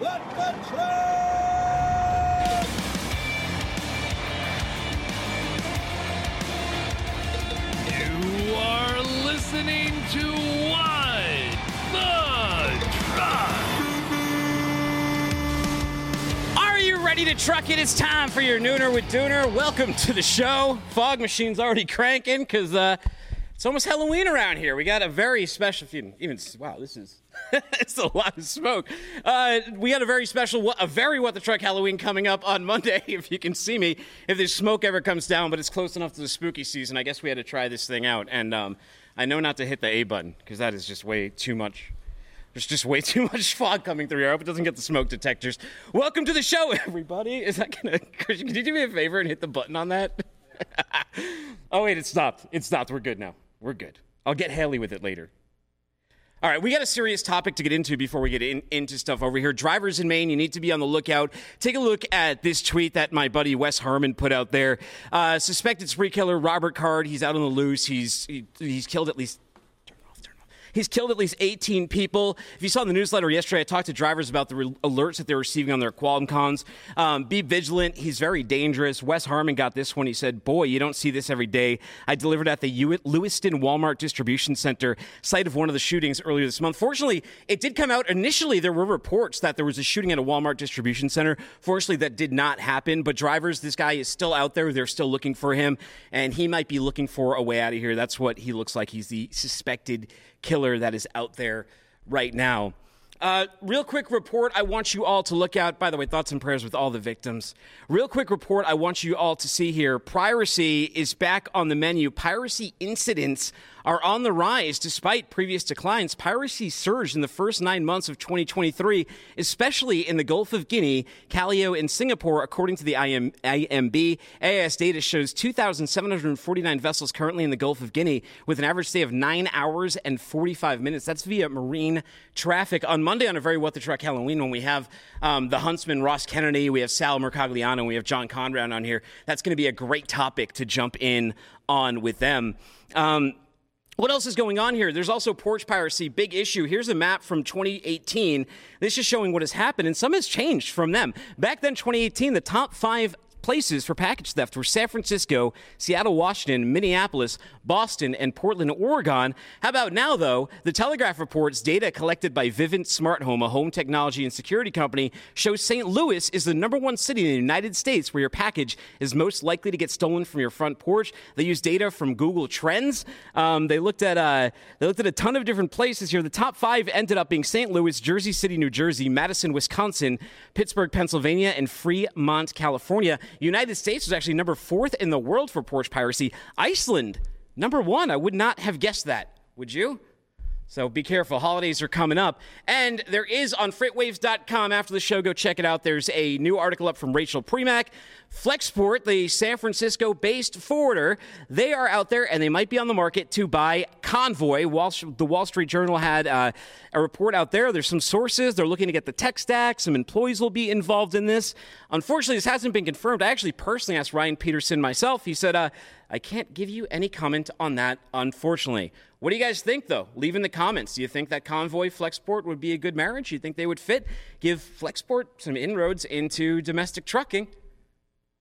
Let the train! You are listening to What the Truck. Are you ready to truck it? It's time for your Nooner with Dooner. Welcome to the show. Fog machine's already cranking because uh, it's almost Halloween around here. We got a very special few. Even wow, this is it's a lot of smoke. Uh, we had a very special, a very what the truck Halloween coming up on Monday. If you can see me, if this smoke ever comes down, but it's close enough to the spooky season. I guess we had to try this thing out, and um, I know not to hit the A button because that is just way too much. There's just way too much fog coming through here. I hope it doesn't get the smoke detectors. Welcome to the show, everybody. Is that gonna? Christian, can you do me a favor and hit the button on that? oh wait, it stopped. It stopped. We're good now. We're good. I'll get Haley with it later. All right, we got a serious topic to get into before we get in, into stuff over here. Drivers in Maine, you need to be on the lookout. Take a look at this tweet that my buddy Wes Harmon put out there. Uh, suspected spree killer Robert Card, he's out on the loose. He's he, he's killed at least He's killed at least 18 people. If you saw in the newsletter yesterday, I talked to drivers about the re- alerts that they're receiving on their Qualcomms. Um, be vigilant. He's very dangerous. Wes Harmon got this one. He said, Boy, you don't see this every day. I delivered at the Lewiston Walmart Distribution Center, site of one of the shootings earlier this month. Fortunately, it did come out initially. There were reports that there was a shooting at a Walmart distribution center. Fortunately, that did not happen. But drivers, this guy is still out there. They're still looking for him, and he might be looking for a way out of here. That's what he looks like. He's the suspected killer that is out there right now. Uh, real quick report I want you all to look out. By the way, thoughts and prayers with all the victims. Real quick report I want you all to see here. Piracy is back on the menu. Piracy incidents are on the rise despite previous declines. Piracy surged in the first nine months of 2023, especially in the Gulf of Guinea, Callao, and Singapore, according to the IM, IMB. AIS data shows 2,749 vessels currently in the Gulf of Guinea with an average stay of nine hours and 45 minutes. That's via marine traffic. On Monday, on a very What the Truck Halloween, when we have um, the huntsman Ross Kennedy, we have Sal Mercogliano, and we have John Conrad on here, that's going to be a great topic to jump in on with them. Um, what else is going on here? There's also porch piracy, big issue. Here's a map from 2018. This is showing what has happened, and some has changed from them. Back then, 2018, the top five places for package theft were San Francisco, Seattle, Washington, Minneapolis, Boston, and Portland, Oregon. How about now, though? The Telegraph reports data collected by Vivint Smart Home, a home technology and security company, shows St. Louis is the number one city in the United States where your package is most likely to get stolen from your front porch. They use data from Google Trends. Um, they looked at uh, they looked at a ton of different places here. The top five ended up being St. Louis, Jersey City, New Jersey, Madison, Wisconsin, Pittsburgh, Pennsylvania, and Fremont, California. United States was actually number fourth in the world for porch piracy. Iceland, number one. I would not have guessed that. Would you? So be careful. Holidays are coming up. And there is on freightwaves.com after the show, go check it out. There's a new article up from Rachel Premack. Flexport, the San Francisco based forwarder, they are out there and they might be on the market to buy Convoy. Wall, the Wall Street Journal had uh, a report out there. There's some sources. They're looking to get the tech stack. Some employees will be involved in this. Unfortunately, this hasn't been confirmed. I actually personally asked Ryan Peterson myself. He said, uh, I can't give you any comment on that, unfortunately. What do you guys think, though? Leave in the comments. Do you think that Convoy Flexport would be a good marriage? Do you think they would fit? Give Flexport some inroads into domestic trucking.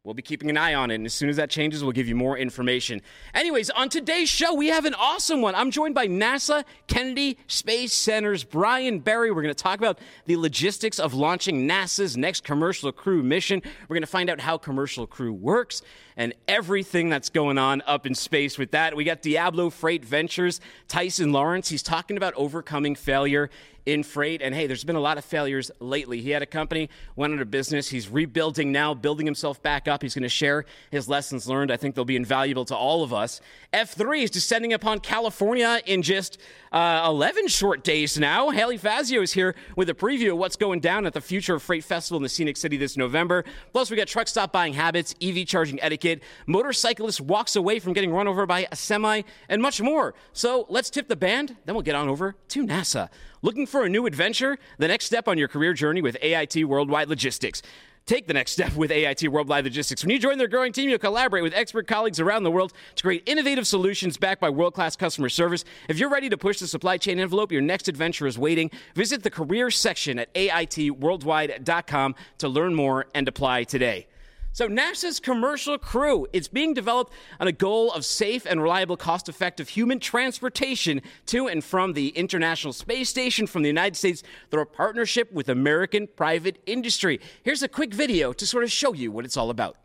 We'll be keeping an eye on it, and as soon as that changes, we'll give you more information. Anyways, on today's show, we have an awesome one. I'm joined by NASA Kennedy Space Center's Brian Berry. We're going to talk about the logistics of launching NASA's next commercial crew mission. We're going to find out how commercial crew works and everything that's going on up in space with that. We got Diablo Freight Ventures, Tyson Lawrence. He's talking about overcoming failure in freight. And hey, there's been a lot of failures lately. He had a company, went out of business. He's rebuilding now, building himself back up. He's going to share his lessons learned. I think they'll be invaluable to all of us. F3 is descending upon California in just uh, 11 short days now. Haley Fazio is here with a preview of what's going down at the Future of Freight Festival in the Scenic City this November. Plus, we got truck stop buying habits, EV charging etiquette, motorcyclist walks away from getting run over by a semi, and much more. So let's tip the band, then we'll get on over to NASA. Looking for a new adventure? The next step on your career journey with AIT Worldwide Logistics. Take the next step with AIT Worldwide Logistics. When you join their growing team, you'll collaborate with expert colleagues around the world to create innovative solutions backed by world class customer service. If you're ready to push the supply chain envelope, your next adventure is waiting. Visit the career section at AITworldwide.com to learn more and apply today. So, NASA's Commercial Crew, it's being developed on a goal of safe and reliable, cost effective human transportation to and from the International Space Station from the United States through a partnership with American private industry. Here's a quick video to sort of show you what it's all about.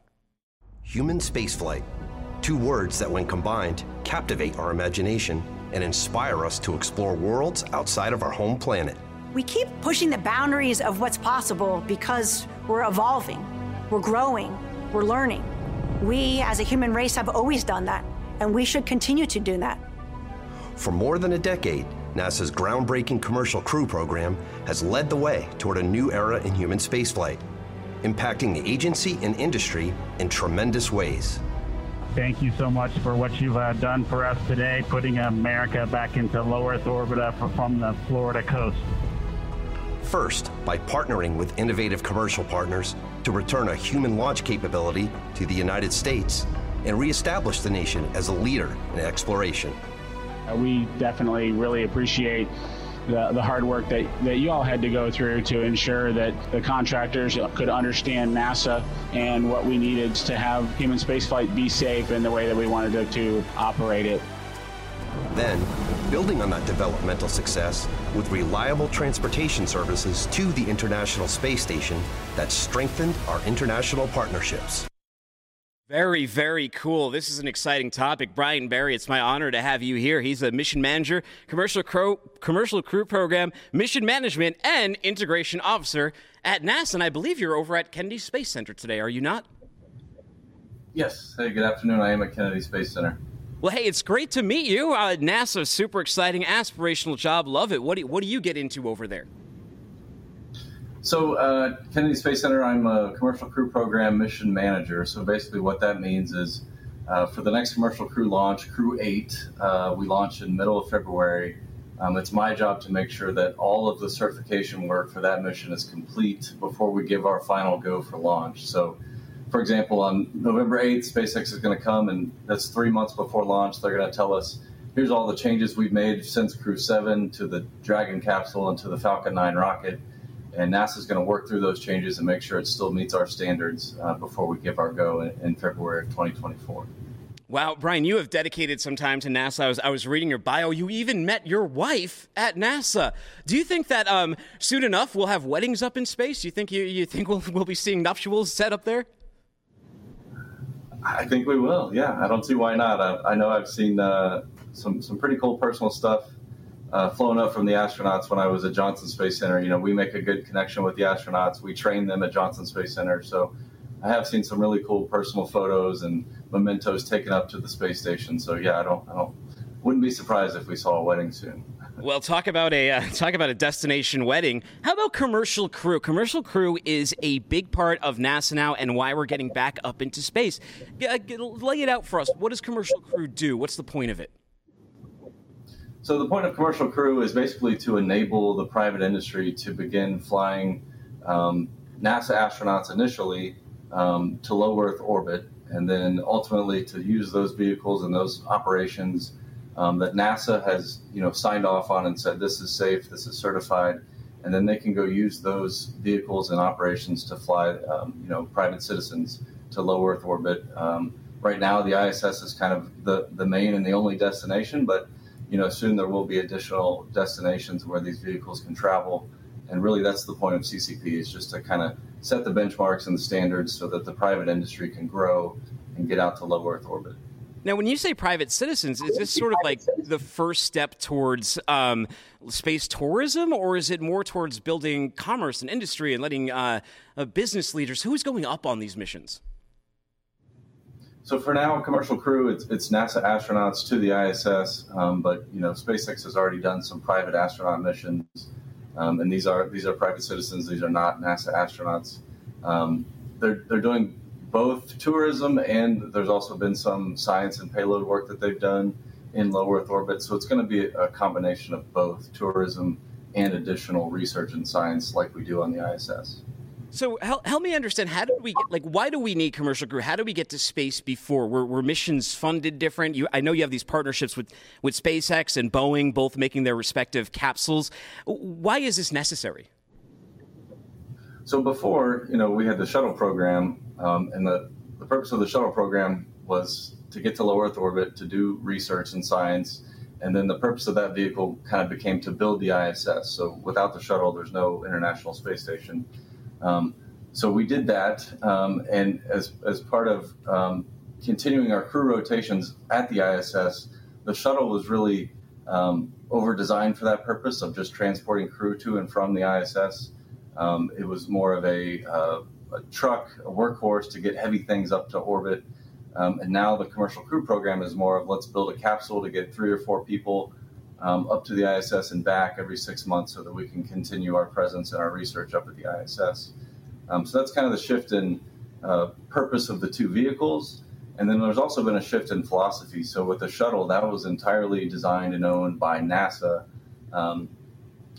Human spaceflight. Two words that, when combined, captivate our imagination and inspire us to explore worlds outside of our home planet. We keep pushing the boundaries of what's possible because we're evolving. We're growing, we're learning. We as a human race have always done that, and we should continue to do that. For more than a decade, NASA's groundbreaking Commercial Crew program has led the way toward a new era in human spaceflight, impacting the agency and industry in tremendous ways. Thank you so much for what you've uh, done for us today, putting America back into low Earth orbit uh, from the Florida coast. First, by partnering with innovative commercial partners to return a human launch capability to the United States and reestablish the nation as a leader in exploration. Uh, we definitely really appreciate the, the hard work that, that you all had to go through to ensure that the contractors could understand NASA and what we needed to have human spaceflight be safe in the way that we wanted to, to operate it. Then, building on that developmental success with reliable transportation services to the International Space Station that strengthened our international partnerships. Very, very cool. This is an exciting topic. Brian Berry, it's my honor to have you here. He's a mission manager, commercial crew, commercial crew program, mission management, and integration officer at NASA. And I believe you're over at Kennedy Space Center today, are you not? Yes. Hey, good afternoon. I am at Kennedy Space Center. Well, hey, it's great to meet you. Uh, NASA, super exciting, aspirational job. Love it. What do, what do you get into over there? So, uh, Kennedy Space Center, I'm a commercial crew program mission manager. So, basically, what that means is uh, for the next commercial crew launch, Crew 8, uh, we launch in middle of February. Um, it's my job to make sure that all of the certification work for that mission is complete before we give our final go for launch. So, for example, on November 8th, SpaceX is going to come, and that's three months before launch. They're going to tell us here's all the changes we've made since Crew 7 to the Dragon capsule and to the Falcon 9 rocket. And NASA is going to work through those changes and make sure it still meets our standards uh, before we give our go in, in February of 2024. Wow, Brian, you have dedicated some time to NASA. I was, I was reading your bio. You even met your wife at NASA. Do you think that um, soon enough we'll have weddings up in space? Do you think you, you think we'll, we'll be seeing nuptials set up there? I think we will. Yeah, I don't see why not. I, I know I've seen uh, some some pretty cool personal stuff uh, flown up from the astronauts when I was at Johnson Space Center. You know, we make a good connection with the astronauts. We train them at Johnson Space Center, so I have seen some really cool personal photos and mementos taken up to the space station. So yeah, I don't, I don't, wouldn't be surprised if we saw a wedding soon. Well, talk about a uh, talk about a destination wedding. How about commercial crew? Commercial crew is a big part of NASA now, and why we're getting back up into space. lay it out for us. What does commercial crew do? What's the point of it? So the point of commercial crew is basically to enable the private industry to begin flying um, NASA astronauts initially um, to low Earth orbit, and then ultimately to use those vehicles and those operations um, that NASA has, you know, signed off on and said this is safe, this is certified, and then they can go use those vehicles and operations to fly, um, you know, private citizens to low Earth orbit. Um, right now, the ISS is kind of the the main and the only destination, but you know, soon there will be additional destinations where these vehicles can travel. And really, that's the point of CCP is just to kind of set the benchmarks and the standards so that the private industry can grow and get out to low Earth orbit. Now, when you say private citizens, is this sort of like the first step towards um, space tourism, or is it more towards building commerce and industry and letting uh, uh, business leaders? Who's going up on these missions? So for now, commercial crew, it's, it's NASA astronauts to the ISS, um, but you know SpaceX has already done some private astronaut missions, um, and these are these are private citizens. These are not NASA astronauts. Um, they're they're doing both tourism and there's also been some science and payload work that they've done in low Earth orbit. So it's going to be a combination of both tourism and additional research and science like we do on the ISS. So help, help me understand how did we get like why do we need commercial crew? How do we get to space before? Were, were missions funded different? You, I know you have these partnerships with with SpaceX and Boeing, both making their respective capsules. Why is this necessary? So before, you know, we had the shuttle program, um, and the, the purpose of the shuttle program was to get to low Earth orbit to do research and science. And then the purpose of that vehicle kind of became to build the ISS. So without the shuttle, there's no International Space Station. Um, so we did that, um, and as as part of um, continuing our crew rotations at the ISS, the shuttle was really um, over designed for that purpose of just transporting crew to and from the ISS. Um, it was more of a, uh, a, truck, a workhorse to get heavy things up to orbit. Um, and now the commercial crew program is more of let's build a capsule to get three or four people um, up to the ISS and back every six months so that we can continue our presence and our research up at the ISS. Um, so that's kind of the shift in uh, purpose of the two vehicles. And then there's also been a shift in philosophy. So with the shuttle, that was entirely designed and owned by NASA. Um,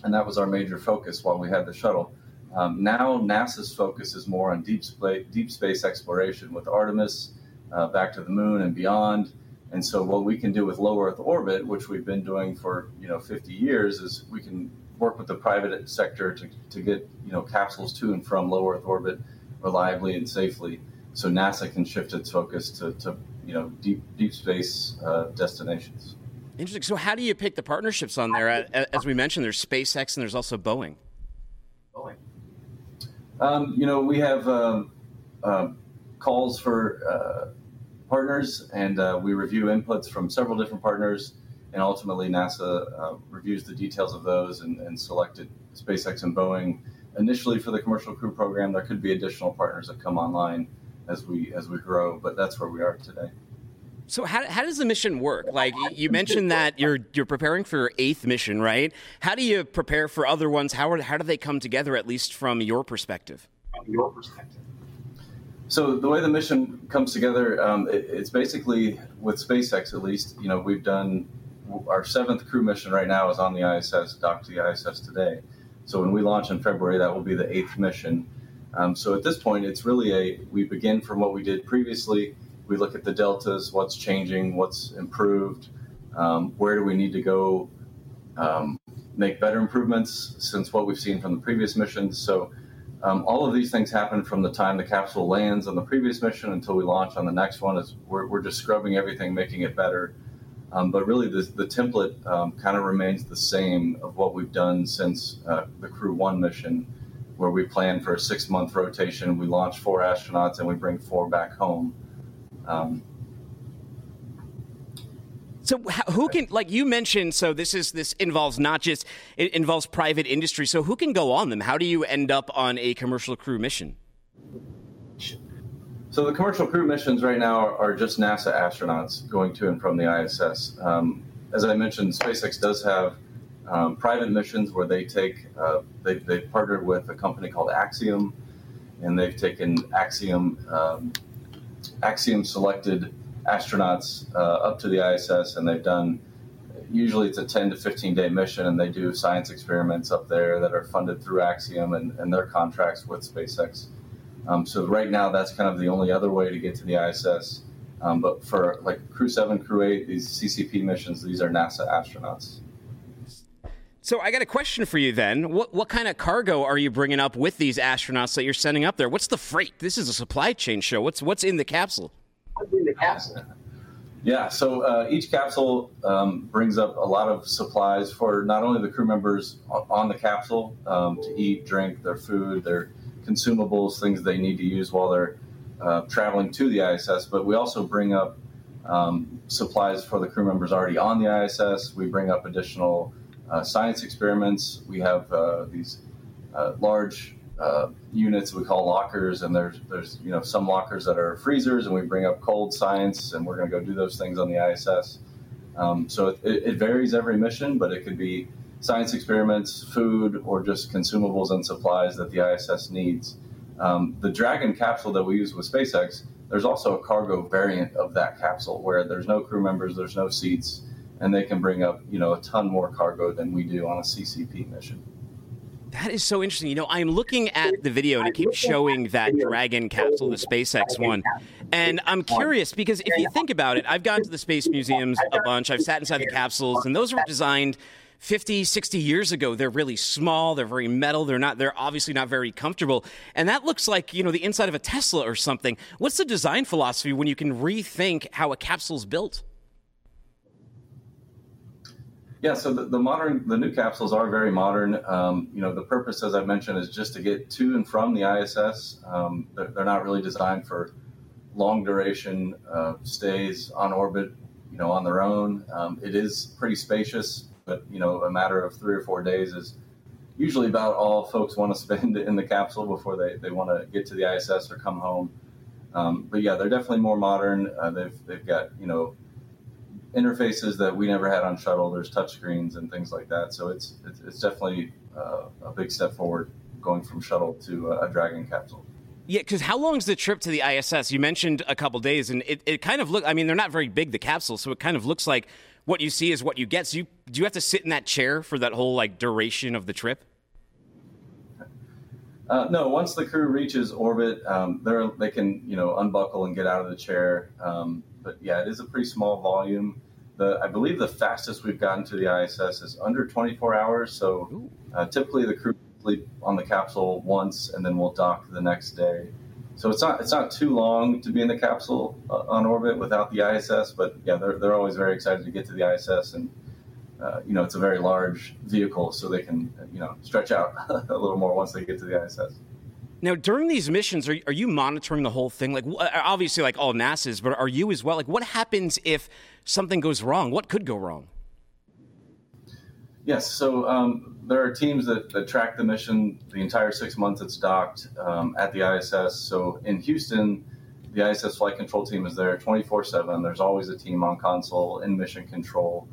and that was our major focus while we had the shuttle. Um, now NASA's focus is more on deep, sp- deep space exploration with Artemis, uh, back to the moon and beyond. And so what we can do with low Earth orbit, which we've been doing for you know 50 years, is we can work with the private sector to, to get you know capsules to and from low Earth orbit reliably and safely. So NASA can shift its focus to, to you know deep deep space uh, destinations. Interesting. So how do you pick the partnerships on there? As we mentioned, there's SpaceX and there's also Boeing. Boeing. Um, you know, we have um, uh, calls for uh, partners, and uh, we review inputs from several different partners, and ultimately NASA uh, reviews the details of those and, and, selected SpaceX and Boeing initially for the commercial crew program. There could be additional partners that come online as we as we grow, but that's where we are today. So how, how does the mission work? Like you mentioned that you're you're preparing for your eighth mission, right? How do you prepare for other ones? How are, how do they come together, at least from your perspective? From your perspective. So the way the mission comes together, um, it, it's basically with SpaceX at least. You know, we've done our seventh crew mission right now is on the ISS, docked to the ISS today. So when we launch in February, that will be the eighth mission. Um, so at this point, it's really a we begin from what we did previously we look at the deltas, what's changing, what's improved, um, where do we need to go um, make better improvements since what we've seen from the previous missions. So um, all of these things happen from the time the capsule lands on the previous mission until we launch on the next one. We're, we're just scrubbing everything, making it better. Um, but really, the, the template um, kind of remains the same of what we've done since uh, the Crew One mission, where we plan for a six month rotation. We launch four astronauts and we bring four back home. Um, so who can like you mentioned so this is this involves not just it involves private industry so who can go on them? How do you end up on a commercial crew mission? So the commercial crew missions right now are, just nasa astronauts going to and from the iss um, as i mentioned spacex does have um, private missions where they take uh, they, they've partnered with a company called axiom and they've taken axiom um, Axiom selected astronauts uh, up to the ISS, and they've done. Usually, it's a 10 to 15 day mission, and they do science experiments up there that are funded through Axiom and, and their contracts with SpaceX. Um, so right now, that's kind of the only other way to get to the ISS. Um, but for like Crew Seven, Crew Eight, these CCP missions, these are NASA astronauts. So I got a question for you then. What what kind of cargo are you bringing up with these astronauts that you're sending up there? What's the freight? This is a supply chain show. What's what's in the capsule? What's in the capsule? Yeah, so uh, each capsule um, brings up a lot of supplies for not only the crew members on the capsule um, to eat, drink, their food, their consumables, things they need to use while they're uh, traveling to the ISS, but we also bring up um, supplies for the crew members already on the ISS. We bring up additional science experiments. We have uh, these uh, large uh, units we call lockers, and there's there's you know some lockers that are freezers, and we bring up cold science, and we're going to go do those things on the ISS. Um, so it, it, varies every mission, but it could be science experiments, food, or just consumables and supplies that the ISS needs. Um, the Dragon capsule that we use with SpaceX, there's also a cargo variant of that capsule where there's no crew members, there's no seats, and they can bring up you know a ton more cargo than we do on a CCP mission. That is so interesting. You know, I'm looking at the video and it keeps showing that Dragon capsule, the SpaceX one. And I'm curious because if you think about it, I've gone to the space museums a bunch. I've sat inside the capsules, and those were designed 50, 60 years ago. They're really small, they're very metal, they're not they're obviously not very comfortable. And that looks like, you know, the inside of a Tesla or something. What's the design philosophy when you can rethink how a capsule's built? Yeah, so the, the, modern, the new capsules are very modern. Um, you know, the purpose, as I mentioned, is just to get to and from the ISS. Um, they're, they're, not really designed for long duration uh, stays on orbit. You know, on their own. Um, it is pretty spacious, but you know, a matter of three or four days is usually about all folks want to spend in the capsule before they, they want to get to the ISS or come home. Um, but yeah, they're definitely more modern. Uh, they've they've got you know interfaces that we never had on shuttle. There's touchscreens and things like that. So it's it's, it's definitely uh, a big step forward going from shuttle to a Dragon capsule. Yeah, because how long is the trip to the ISS? You mentioned a couple days, and it, it kind of look. I mean, they're not very big, the capsules, so it kind of looks like what you see is what you get. So you do you have to sit in that chair for that whole like duration of the trip? Uh, no, once the crew reaches orbit, um, they they can you know unbuckle and get out of the chair. Um, but yeah, it is a pretty small volume. The I believe the fastest we've gotten to the ISS is under 24 hours. So uh, typically the crew sleep on the capsule once and then we'll dock the next day. So it's not it's not too long to be in the capsule uh, on orbit without the ISS. But yeah, they're they're always very excited to get to the ISS and. Uh, you know, it's a very large vehicle, so they can, you know, stretch out a little more once they get to the ISS. Now, during these missions, are, are you monitoring the whole thing? Like, uh, obviously, like all NASA's, but are you as well? Like, what happens if something goes wrong? What could go wrong? Yes, so um, there are teams that, that, track the mission the entire six months it's docked um, at the ISS. So in Houston, the ISS flight control team is there 24 7. There's always a team on console in mission control.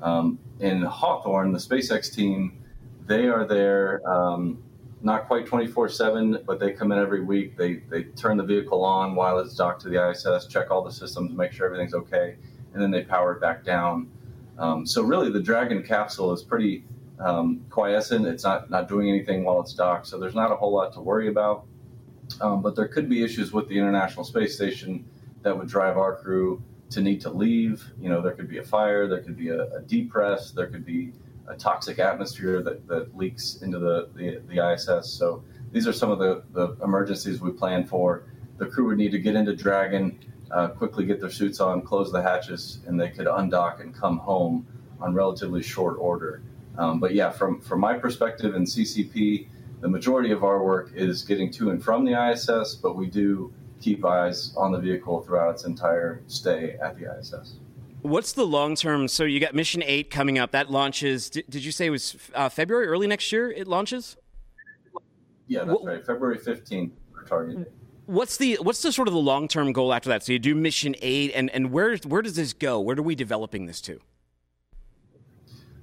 Um, in Hawthorne, the SpaceX team, they are there um, not quite 24 7, but they come in every week. They, they turn the vehicle on while it's docked to the ISS, check all the systems, make sure everything's okay, and then they power it back down. Um, so, really, the Dragon capsule is pretty um, quiescent. It's not, not doing anything while it's docked, so there's not a whole lot to worry about. Um, but there could be issues with the International Space Station that would drive our crew to need to leave. You know, there could be a fire, there could be a, a depress, there could be a toxic atmosphere that, that leaks into the, the, the ISS. So these are some of the, the emergencies we plan for. The crew would need to get into Dragon, uh, quickly get their suits on, close the hatches, and they could undock and come home on relatively short order. Um, but yeah, from, from my perspective in CCP, the majority of our work is getting to and from the ISS, but we do keep eyes on the vehicle throughout its entire stay at the ISS. What's the long term? So you got Mission Eight coming up. That launches. Did, did you say it was uh, February, early next year? It launches. Yeah, that's what, right. February fifteenth target. What's the what's the sort of the long term goal after that? So you do Mission Eight, and and where where does this go? Where are we developing this to?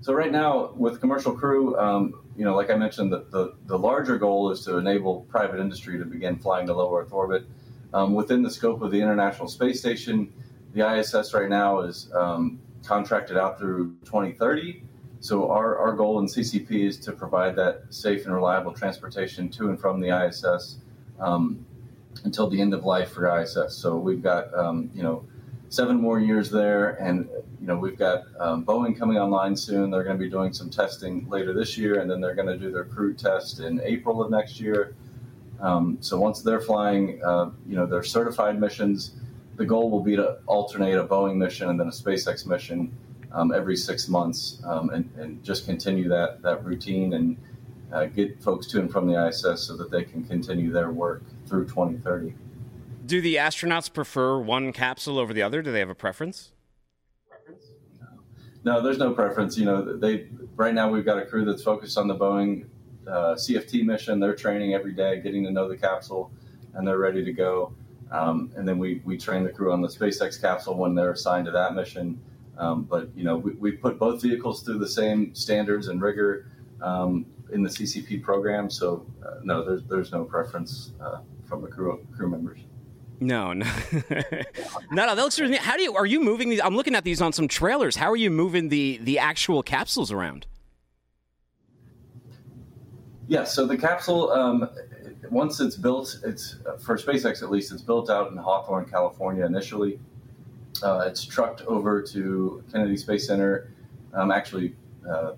So right now, with commercial crew, um, you know, like I mentioned, the, the, the larger goal is to enable private industry to begin flying to low Earth orbit. Um, within the scope of the International Space Station, the ISS right now is um, contracted out through 2030. So our, our goal in CCP is to provide that safe and reliable transportation to and from the ISS um, until the end of life for ISS. So we've got um, you know seven more years there, and you know we've got um, Boeing coming online soon. They're going to be doing some testing later this year, and then they're going to do their crew test in April of next year. Um, so once they're flying, uh, you know their certified missions the goal will be to alternate a Boeing mission and then a SpaceX mission um, every six months um, and, and, just continue that, that routine and uh, get folks to and from the ISS so that they can continue their work through 2030. Do the astronauts prefer one capsule over the other? Do they have a preference? No, there's no preference. You know, they right now we've got a crew that's focused on the Boeing uh, CFT mission. They're training every day, getting to know the capsule, and they're ready to go. Um, and then we, we train the crew on the SpaceX capsule when they're assigned to that mission. Um, but you know, we, we put both vehicles through the same standards and rigor um, in the CCP program. So uh, no, there's there's no preference uh, from the crew crew members. No, no, no, no. That looks really. How do you? Are you moving these? I'm looking at these on some trailers. How are you moving the the actual capsules around? Yeah, so the capsule, once it's built, it's for SpaceX at least, it's built out in Hawthorne, California initially. Uh, it's trucked over to Kennedy Space Center. Um, actually, uh,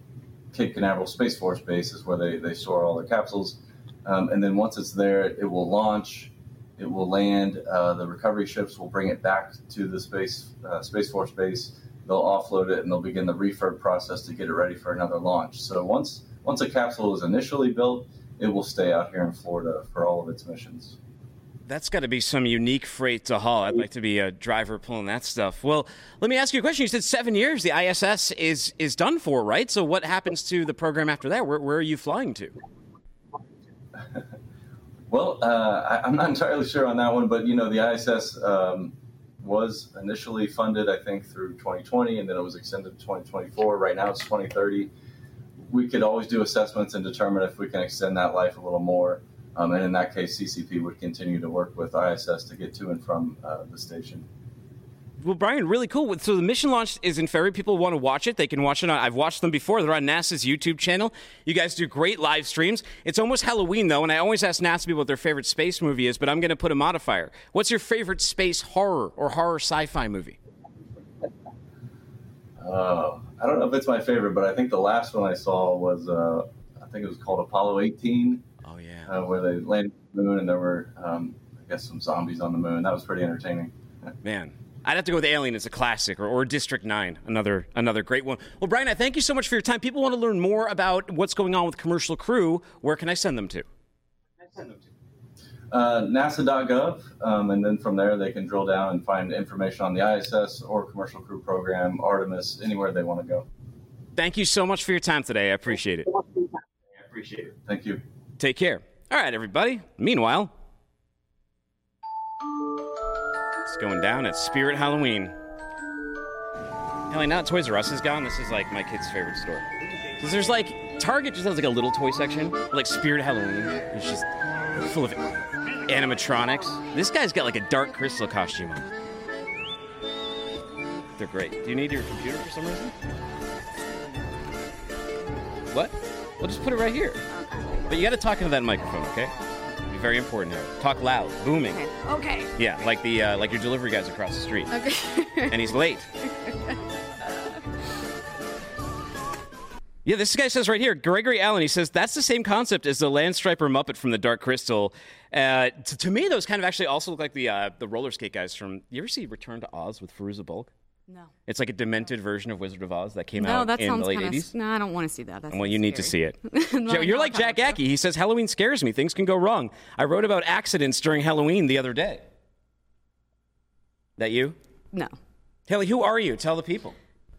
Cape Canaveral Space Force Base is where they, they store all their capsules. Um, and then once it's there, it will launch it will land. Uh, the recovery ships will bring it back to the space uh, space force base. They'll offload it and they'll begin the refurb process to get it ready for another launch. So once once a capsule is initially built, it will stay out here in Florida for all of its missions. That's got to be some unique freight to haul. I'd like to be a driver pulling that stuff. Well, let me ask you a question. You said seven years. The ISS is is done for, right? So what happens to the program after that? Where, where are you flying to? Well, uh, I, am not entirely sure on that one, but you know, the ISS um, was initially funded, I think, through 2020, and then it was extended to 2024. Right now, it's 2030. We could always do assessments and determine if we can extend that life a little more. Um, and in that case, CCP would continue to work with ISS to get to and from uh, the station. Well, Brian, really cool. So the mission launch is in February. People want to watch it. They can watch it on. I've watched them before. They're on NASA's YouTube channel. You guys do great live streams. It's almost Halloween though, and I always ask NASA people what their favorite space movie is. But I'm going to put a modifier. What's your favorite space horror or horror sci-fi movie? Uh, I don't know if it's my favorite, but I think the last one I saw was uh, I think it was called Apollo 18. Oh yeah, uh, where they landed on the moon and there were um, I guess some zombies on the moon. That was pretty entertaining. Man, I'd have to go with Alien as a classic, or, or, District Nine, another another great one. Well, Brian, I thank you so much for your time. People want to learn more about what's going on with Commercial Crew. Where can I send them to? Uh, NASA.gov, um, and then from there they can drill down and find information on the ISS or Commercial Crew program, Artemis, anywhere they want to go. Thank you so much for your time today. I appreciate it. I appreciate it. Thank you. Take care. All right, everybody. Meanwhile. It's going down at Spirit Halloween. Hell, now Toys R Us is gone. This is like my kid's favorite store. Because there's like, Target just has like a little toy section. Like Spirit Halloween. It's just full of animatronics. This guy's got like a Dark Crystal costume on. They're great. Do you need your computer for some reason? What? We'll just put it right here. But you gotta talk into that microphone, okay? very important here. Talk loud, booming. Okay. okay. Yeah, like the uh, like your delivery guy's across the street. Okay. and he's late. Yeah, this guy says right here, Gregory Allen. He says that's the same concept as the Landstrider Muppet from the Dark Crystal. Uh, to, to, me, those kind of actually also look like the uh, the roller skate guys from. You ever see Return to Oz with Fairuza Balk? No. It's like a demented version of Wizard of Oz that came no, out that in the late kinda, 80s. No, I don't want to see that. That's well, you need to see it. no, You're like Jack Ackey. He says Halloween scares me. Things can go wrong. I wrote about accidents during Halloween the other day. That you? No. Haley, who are you? Tell the people.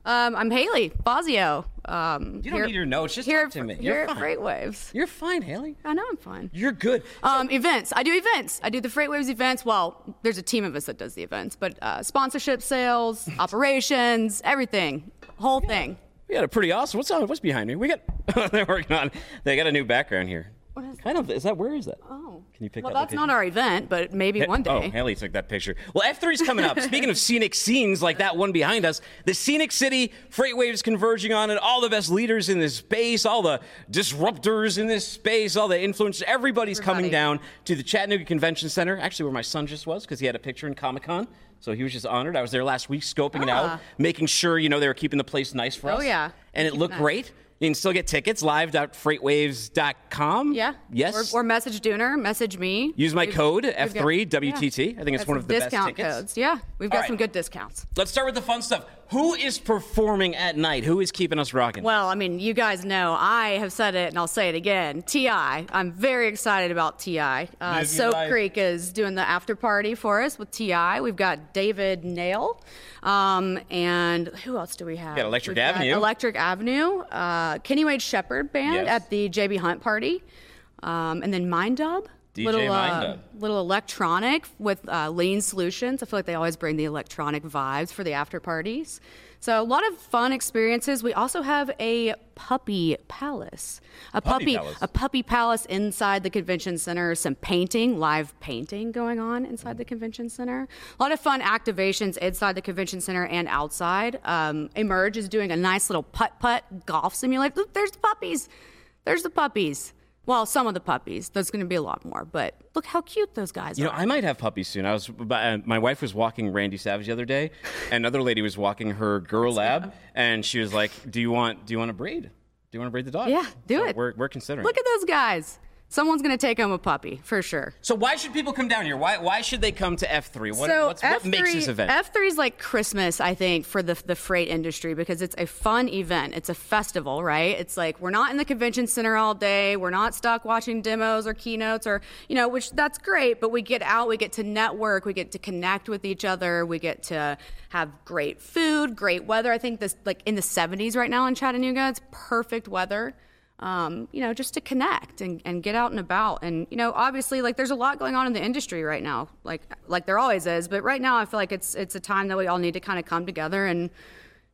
Um, I'm Haley Fazio. Um, you don't here, need your notes. Just here, talk to me. You're You're at fine. Freightwaves. You're fine, Haley. I know I'm fine. You're good. Um, events. I do events. I do the Freightwaves events. Well, there's a team of us that does the events, but uh, sponsorship, sales, operations, everything, whole thing. We got a pretty awesome. What's on? What's behind me? We got. they're working on. They got a new background here. What is kind of? Is that where is that? Oh. Can you pick that up? well, that that's location? not our event, but maybe Ha- one day. Oh, Haley took that picture. Well, F3's coming up. Speaking of scenic scenes like that one behind us, the scenic city, freight waves converging on it, all the best leaders in this space, all the disruptors in this space, all the influencers, everybody's coming down to the Chattanooga Convention Center, actually where my son just was because he had a picture in Comic Con. So he was just honored. I was there last week scoping it out, Ah. making sure, you know, they were keeping the place nice for us. Oh, yeah. And it it looked nice. great. You can still get tickets live.freightwaves.com. Yeah. Yes. Or, or message Dooner, message me. Use my We've- code we've F3WTT. yeah. I think it's one of the best discount tickets. codes. Yeah, we've got right. some good discounts. Let's start with the fun stuff. Who is performing at night? Who is keeping us rocking? Well, I mean, you guys know I have said it and I'll say it again. Ti, I'm very excited about Ti. Uh, Soap live. Creek is doing the after party for us with Ti. We've got David Nail, um, and who else do we have? got Electric We've got Avenue. Electric Avenue. Uh, Kenny Wayne Shepherd band Yes. at the JB Hunt party, um, and then Mind Dub. DJ little, uh, little electronic with uh, lean solutions. I feel like they always bring the electronic vibes for the after parties. So a lot of fun experiences. We also have a puppy palace, a Puppy puppy, palace. a puppy palace inside the convention center. Some painting, live painting going on inside the convention center. A lot of fun activations inside the convention center and outside. Um, Emerge is doing a nice little putt putt golf simulator. Look, there's the puppies. There's the puppies. Well, some of the puppies. There's going to be a lot more, but look how cute those guys are. You know. I might have puppies soon. I was, uh, my wife was walking Randy Savage the other day, and another lady was walking her girl lab, and she was like, "Do you want, do you want to breed? Do you want to breed the dog?" Yeah, do So it. We're, we're considering. Look at those guys. Someone's going to take home a puppy for sure. so why should people come down here? Why, why should they come to F3? What, so what's, what makes this event? F3 is like Christmas, I think, for the the freight industry because it's a fun event. It's a festival, right? It's like we're not in the convention center all day. We're not stuck watching demos or keynotes or you know, which that's great. But we get out, we get to network, we get to connect with each other, we get to have great food, great weather. I think this like in the 70s right now in Chattanooga, it's perfect weather um, you know, just to connect and, and get out and about. And, you know, obviously, like, there's a lot going on in the industry right now, like, like there always is. But right now, I feel like it's, it's a time that we all need to kind of come together and,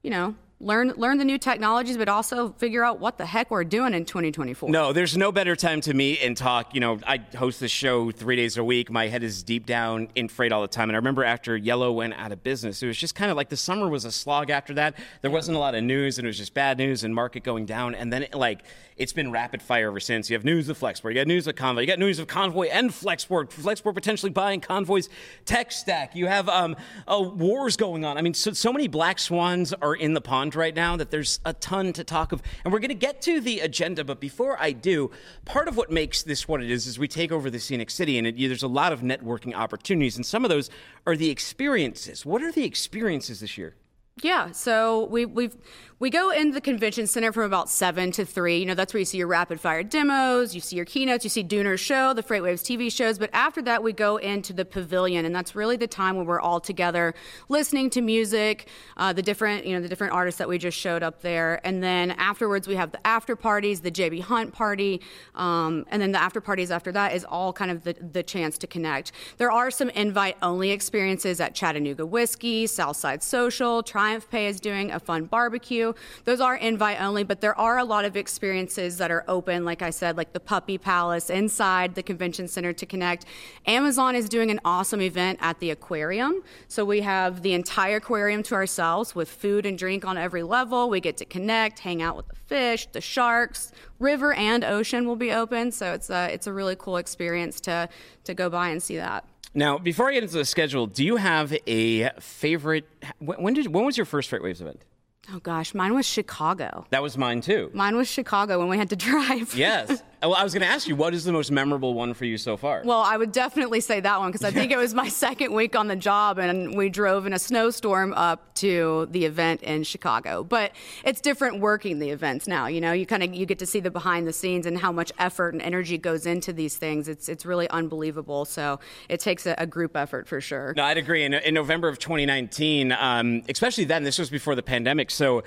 you know, learn, learn the new technologies, but also figure out what the heck we're doing in 2024. No, there's no better time to meet and talk. You know, I host this show three days a week. My head is deep down in freight all the time. And I remember after Yellow went out of business, it was just kind of like the summer was a slog after that. There wasn't a lot of news, and it was just bad news and market going down. And then, it, like, it's been rapid fire ever since. You have news of Flexport, you got news of Convoy, you got news of Convoy and Flexport. Flexport potentially buying Convoy's tech stack. You have um, uh, wars going on. I mean, so, so many black swans are in the pond right now that there's a ton to talk of. And we're going to get to the agenda, but before I do, part of what makes this what it is is we take over the scenic city, and it, there's a lot of networking opportunities, and some of those are the experiences. What are the experiences this year? Yeah, so we we've we go in the convention center from about seven to three. You know, that's where you see your rapid fire demos, you see your keynotes, you see Dooner's show, the Freightwaves TV shows. But after that, we go into the pavilion, and that's really the time when we're all together, listening to music, uh, the different you know the different artists that we just showed up there. And then afterwards, we have the after parties, the JB Hunt party, um, and then the after parties after that is all kind of the the chance to connect. There are some invite only experiences at Chattanooga Whiskey, Southside Social, Triumph Pay is doing a fun barbecue. Those are invite only, but there are a lot of experiences that are open, like I said, like the Puppy Palace inside the convention center to connect. Amazon is doing an awesome event at the aquarium. So we have the entire aquarium to ourselves with food and drink on every level. We get to connect, hang out with the fish, the sharks, river and ocean will be open. So it's a, it's a really cool experience to, to go by and see that. Now, before I get into the schedule, do you have a favorite? When did when was your first Freightwaves event? Oh gosh, mine was Chicago. That was mine too. Mine was Chicago when we had to drive. Yes. Well, I was going to ask you, what is the most memorable one for you so far? Well, I would definitely say that one because I think it was my second week on the job, and we drove in a snowstorm up to the event in Chicago. But it's different working the events now. You know, you kind of you get to see the behind the scenes and how much effort and energy goes into these things. It's it's really unbelievable. So it takes a, a group effort for sure. No, I'd agree. In, in November of 2019, um, especially then, this was before the pandemic. So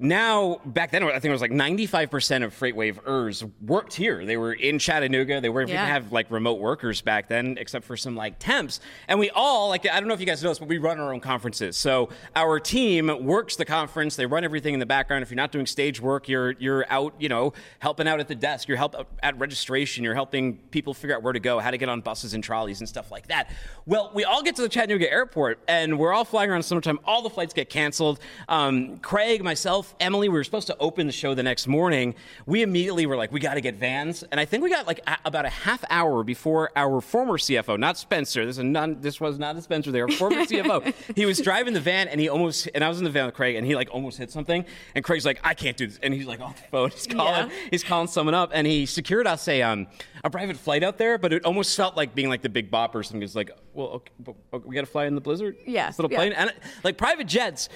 now, back then, I think it was like 95% of FreightWavers worked here. They were in Chattanooga. They were we Yeah. didn't have like remote workers back then, except for some like temps. And we all like I don't know if you guys know this, but we run our own conferences. So our team works the conference. They run everything in the background. If you're not doing stage work, you're you're out, you know, helping out at the desk. You're help at registration. You're helping people figure out where to go, how to get on buses and trolleys and stuff like that. Well, we all get to the Chattanooga airport and we're all flying around summertime. All the flights get canceled. Um, Craig, myself, Emily, we were supposed to open the show the next morning. We immediately were like, we got to get vans, and I think we got like a- about a half hour before our former CFO, not Spencer. This is non, This was not a Spencer. There, former CFO. He was driving the van, and he almost, and I was in the van with Craig, and he like almost hit something, and Craig's like, I can't do this, and he's like on the phone, he's calling, Yeah. he's calling someone up, and he secured us a um a private flight out there, but it almost felt like being like the big bop or something. It's like, well, okay, but, okay, we got to fly in the blizzard. Yeah, This little yeah. plane, and like private jets.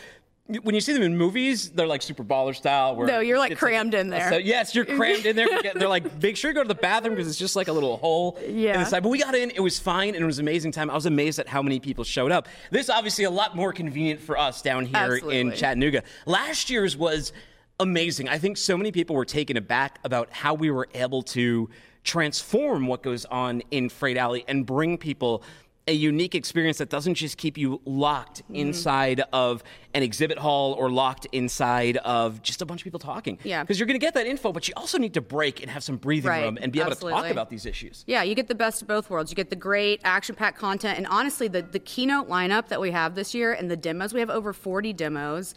When you see them in movies, they're like super baller style. Where No, you're, like, crammed in there. So, yes, you're crammed in there. They're like, make sure you go to the bathroom because it's just like a little hole in Yeah. the side. But we got in. It was fine, and it was an amazing time. I was amazed at how many people showed up. This obviously a lot more convenient for us down here in Chattanooga. Last year's was amazing. I think so many people were taken aback about how we were able to transform what goes on in Freight Alley and bring people a unique experience that doesn't just keep you locked Mm-hmm. inside of an exhibit hall or locked inside of just a bunch of people talking. Yeah. Because you're going to get that info, but you also need to break and have some breathing Right. room and be able to talk about these issues. Yeah, you get the best of both worlds. You get the great action-packed content, and honestly, the the keynote lineup that we have this year and the demos, we have over 40 demos,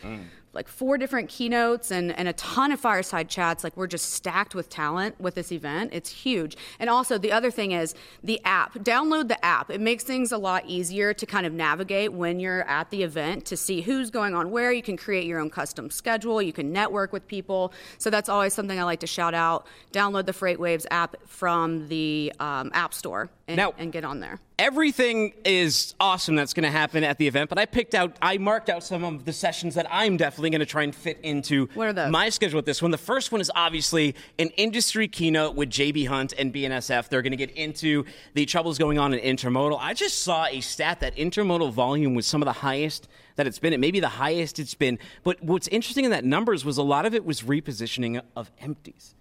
like four different keynotes and and a ton of fireside chats. Like we're just stacked with talent with this event. It's huge. And also, the other thing is the app. Download the app. It makes things a lot easier to kind of navigate when you're at the event to see who's going on where. You can create your own custom schedule. You can network with people. So that's always something I like to shout out. Download the FreightWaves app from the um, App Store and, Now- and get on there. Everything is awesome that's going to happen at the event, but I picked out, I marked out some of the sessions that I'm definitely going to try and fit into What are those? my schedule with this one. The first one is obviously an industry keynote with JB Hunt and BNSF. They're going to get into the troubles going on in intermodal. I just saw a stat that intermodal volume was some of the highest that it's been. It may be the highest it's been. But what's interesting in that numbers was a lot of it was repositioning of empties.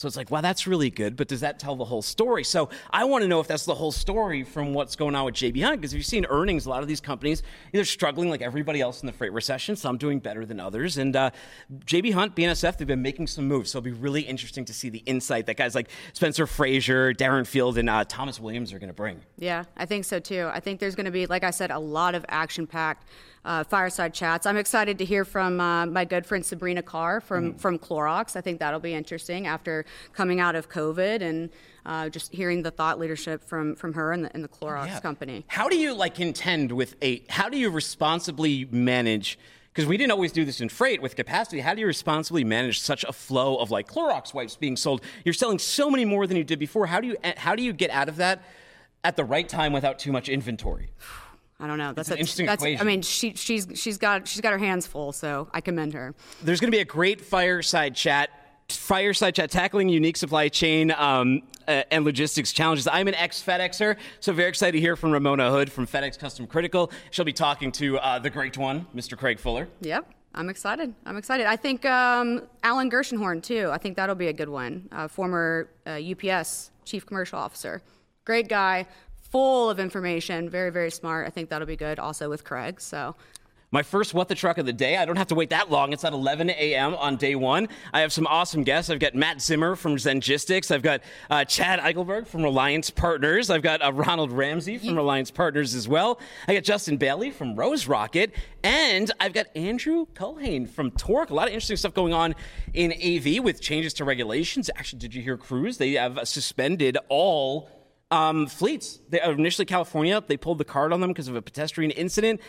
So it's like, wow, that's really good, but does that tell the whole story? So I want to know if that's the whole story from what's going on with JB Hunt, because if you've seen earnings, a lot of these companies either struggling like everybody else in the freight recession, some doing better than others. And uh, JB Hunt, BNSF, they've been making some moves. So it'll be really interesting to see the insight that guys like Spencer Frazier, Darren Field, and uh, Thomas Williams are going to bring. Yeah, I think so too. I think there's going to be, like I said, a lot of action-packed uh, fireside chats. I'm excited to hear from uh, my good friend Sabrina Carr from from Clorox. I think that'll be interesting after coming out of COVID and uh, just hearing the thought leadership from from her and the, and the Clorox Yeah. company. How do you like contend with a? How do you responsibly manage? Because we didn't always do this in freight with capacity. How do you responsibly manage such a flow of like Clorox wipes being sold? You're selling so many more than you did before. How do you how do you get out of that at the right time without too much inventory? I don't know. That's an a- interesting that's, equation. I mean, she she's she's got she's got her hands full, so I commend her. There's going to be a great fireside chat. Fireside chat tackling unique supply chain um, uh, and logistics challenges. I'm an ex FedExer, so very excited to hear from Ramona Hood from FedEx Custom Critical. She'll be talking to uh, the great one, Mr. Craig Fuller. Yep. I'm excited. I'm excited. I think um, Alan Gershenhorn, too. I think that'll be a good one. Uh, former uh, UPS chief commercial officer. Great guy, full of information, very, very smart. I think that'll be good also with Craig. So, My first What the Truck of the Day. I don't have to wait that long. It's at 11 a.m. on day one. I have some awesome guests. I've got Matt Zimmer from Zengistics. I've got uh, Chad Eichelberg from Reliance Partners. I've got uh, Ronald Ramsey from Reliance Partners as well. I got Justin Bailey from Rose Rocket. And I've got Andrew Culhane from Torc. A lot of interesting stuff going on in AV with changes to regulations. Actually, did you hear Cruise? They have suspended all um, fleets. They, initially, California, they pulled the card on them because of a pedestrian incident.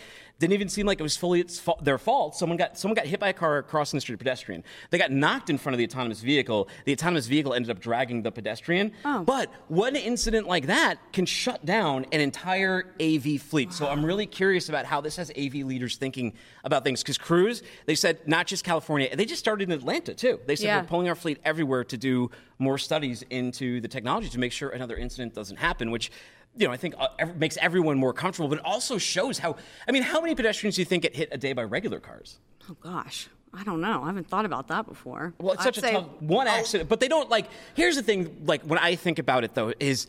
Didn't even seem like it was fully its fa- their fault. Someone got someone got hit by a car crossing the street, pedestrian. They got knocked in front of the autonomous vehicle. The autonomous vehicle ended up dragging the pedestrian. Oh. But one incident like that can shut down an entire AV fleet. So I'm really curious about how this has AV leaders thinking about things. Because Cruise, they said not just California, they just started in Atlanta too. They said Yeah. we're pulling our fleet everywhere to do more studies into the technology to make sure another incident doesn't happen, which you know I think uh, makes everyone more comfortable, but it also shows how. I mean, how many pedestrians do you think get hit a day by regular cars? oh gosh, I don't know. I haven't thought about that before. Well, it's I'd such a tough one accident, but they don't like. Here's the thing: like when I think about it, though, is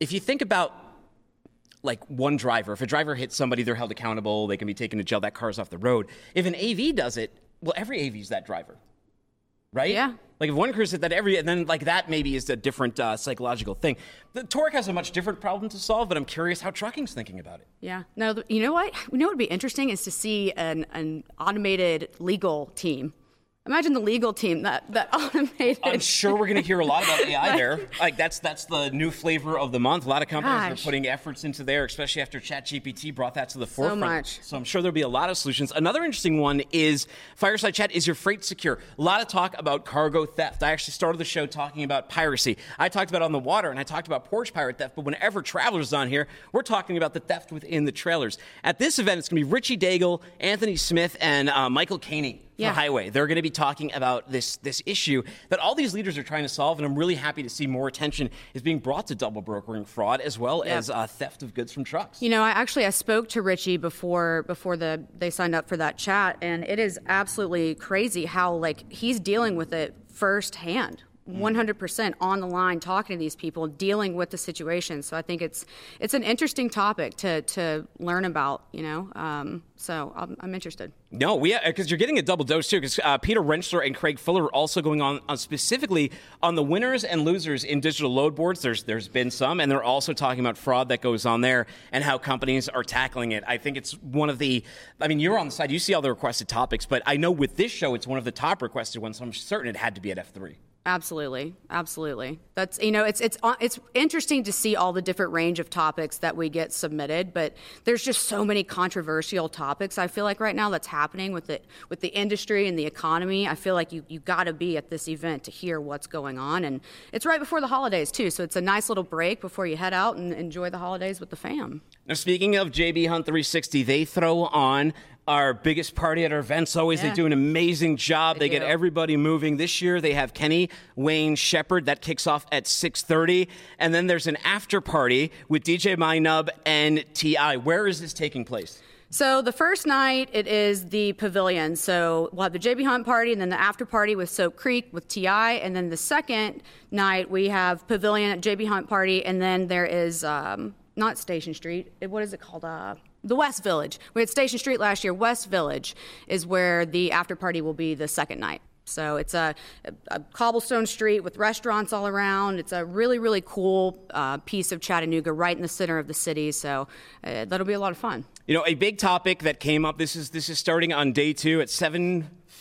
if you think about like one driver, if a driver hits somebody, they're held accountable. They can be taken to jail. That car's off the road. If an AV does it, well, every AV is that driver, right? Yeah. Like if one crew said that every, and then like that maybe is a different uh, psychological thing. The Torc has a much different problem to solve, but I'm curious how trucking's thinking about it. Yeah. No, th- you know what? You know what would be interesting is to see an, an automated legal team Imagine the legal team that that automated. I'm sure we're going to hear a lot about AI there. Like that's that's the new flavor of the month. A lot of companies Gosh. are putting efforts into there, especially after ChatGPT brought that to the forefront. So much. So I'm sure there'll be a lot of solutions. Another interesting one is Fireside Chat. Is your freight secure? A lot of talk about cargo theft. I actually started the show talking about piracy. I talked about on the water and I talked about porch pirate theft. But whenever travelers on here, we're talking about the theft within the trailers. At this event, it's going to be Richie Daigle, Anthony Smith, and uh, Michael Caney Yeah. Highway. They're going to be talking about this this issue that all these leaders are trying to solve, and I'm really happy to see more attention is being brought to double brokering fraud as well Yeah. as uh, theft of goods from trucks. You know, I actually I spoke to Richie before before the they signed up for that chat, and it is absolutely crazy how like he's dealing with it firsthand. 100% on the line talking to these people dealing with the situation so i think it's it's an interesting topic to to learn about you know um, so I'm, I'm interested No, we because you're getting a double dose too. Because uh, Peter Rentschler and Craig Fuller are also going on, on specifically on the winners and losers in digital load boards. There's there's been some, and they're also talking about fraud that goes on there and how companies are tackling it. I think it's one of the. I mean, you're on the side. You see all the requested topics, but I know with this show, it's one of the top requested ones. So I'm certain it had to be at F3. Absolutely, absolutely. That's you know, it's it's uh, it's interesting to see all the different range of topics that we get submitted, but there's just so many controversial topics. I feel like right now that's happening with the with the industry and the economy. I feel like you you got to be at this event to hear what's going on, and it's right before the holidays too, so it's a nice little break before you head out and enjoy the holidays with the fam. Now, speaking of JB Hunt 360, they throw on our biggest party at our events. Always, Yeah. they do an amazing job. They, They get everybody moving. This year, they have Kenny Wayne Shepherd that kicks off at 6:30, and then there's an after party with DJ Mynub and Ti. Where is this taking place? So the first night it is the pavilion. So we'll have the JB Hunt party and then the after party with Soap Creek with Ti, and then the second night we have pavilion at JB Hunt party, and then there is um, not Station Street. What is it called? Uh, the West Village. We had Station Street last year. West Village is where the after party will be the second night. So it's a, a cobblestone street with restaurants all around. It's a really, really cool uh, piece of Chattanooga right in the center of the city. So uh, that'll be a lot of fun. You know, a big topic that came up. This is this is starting on day two at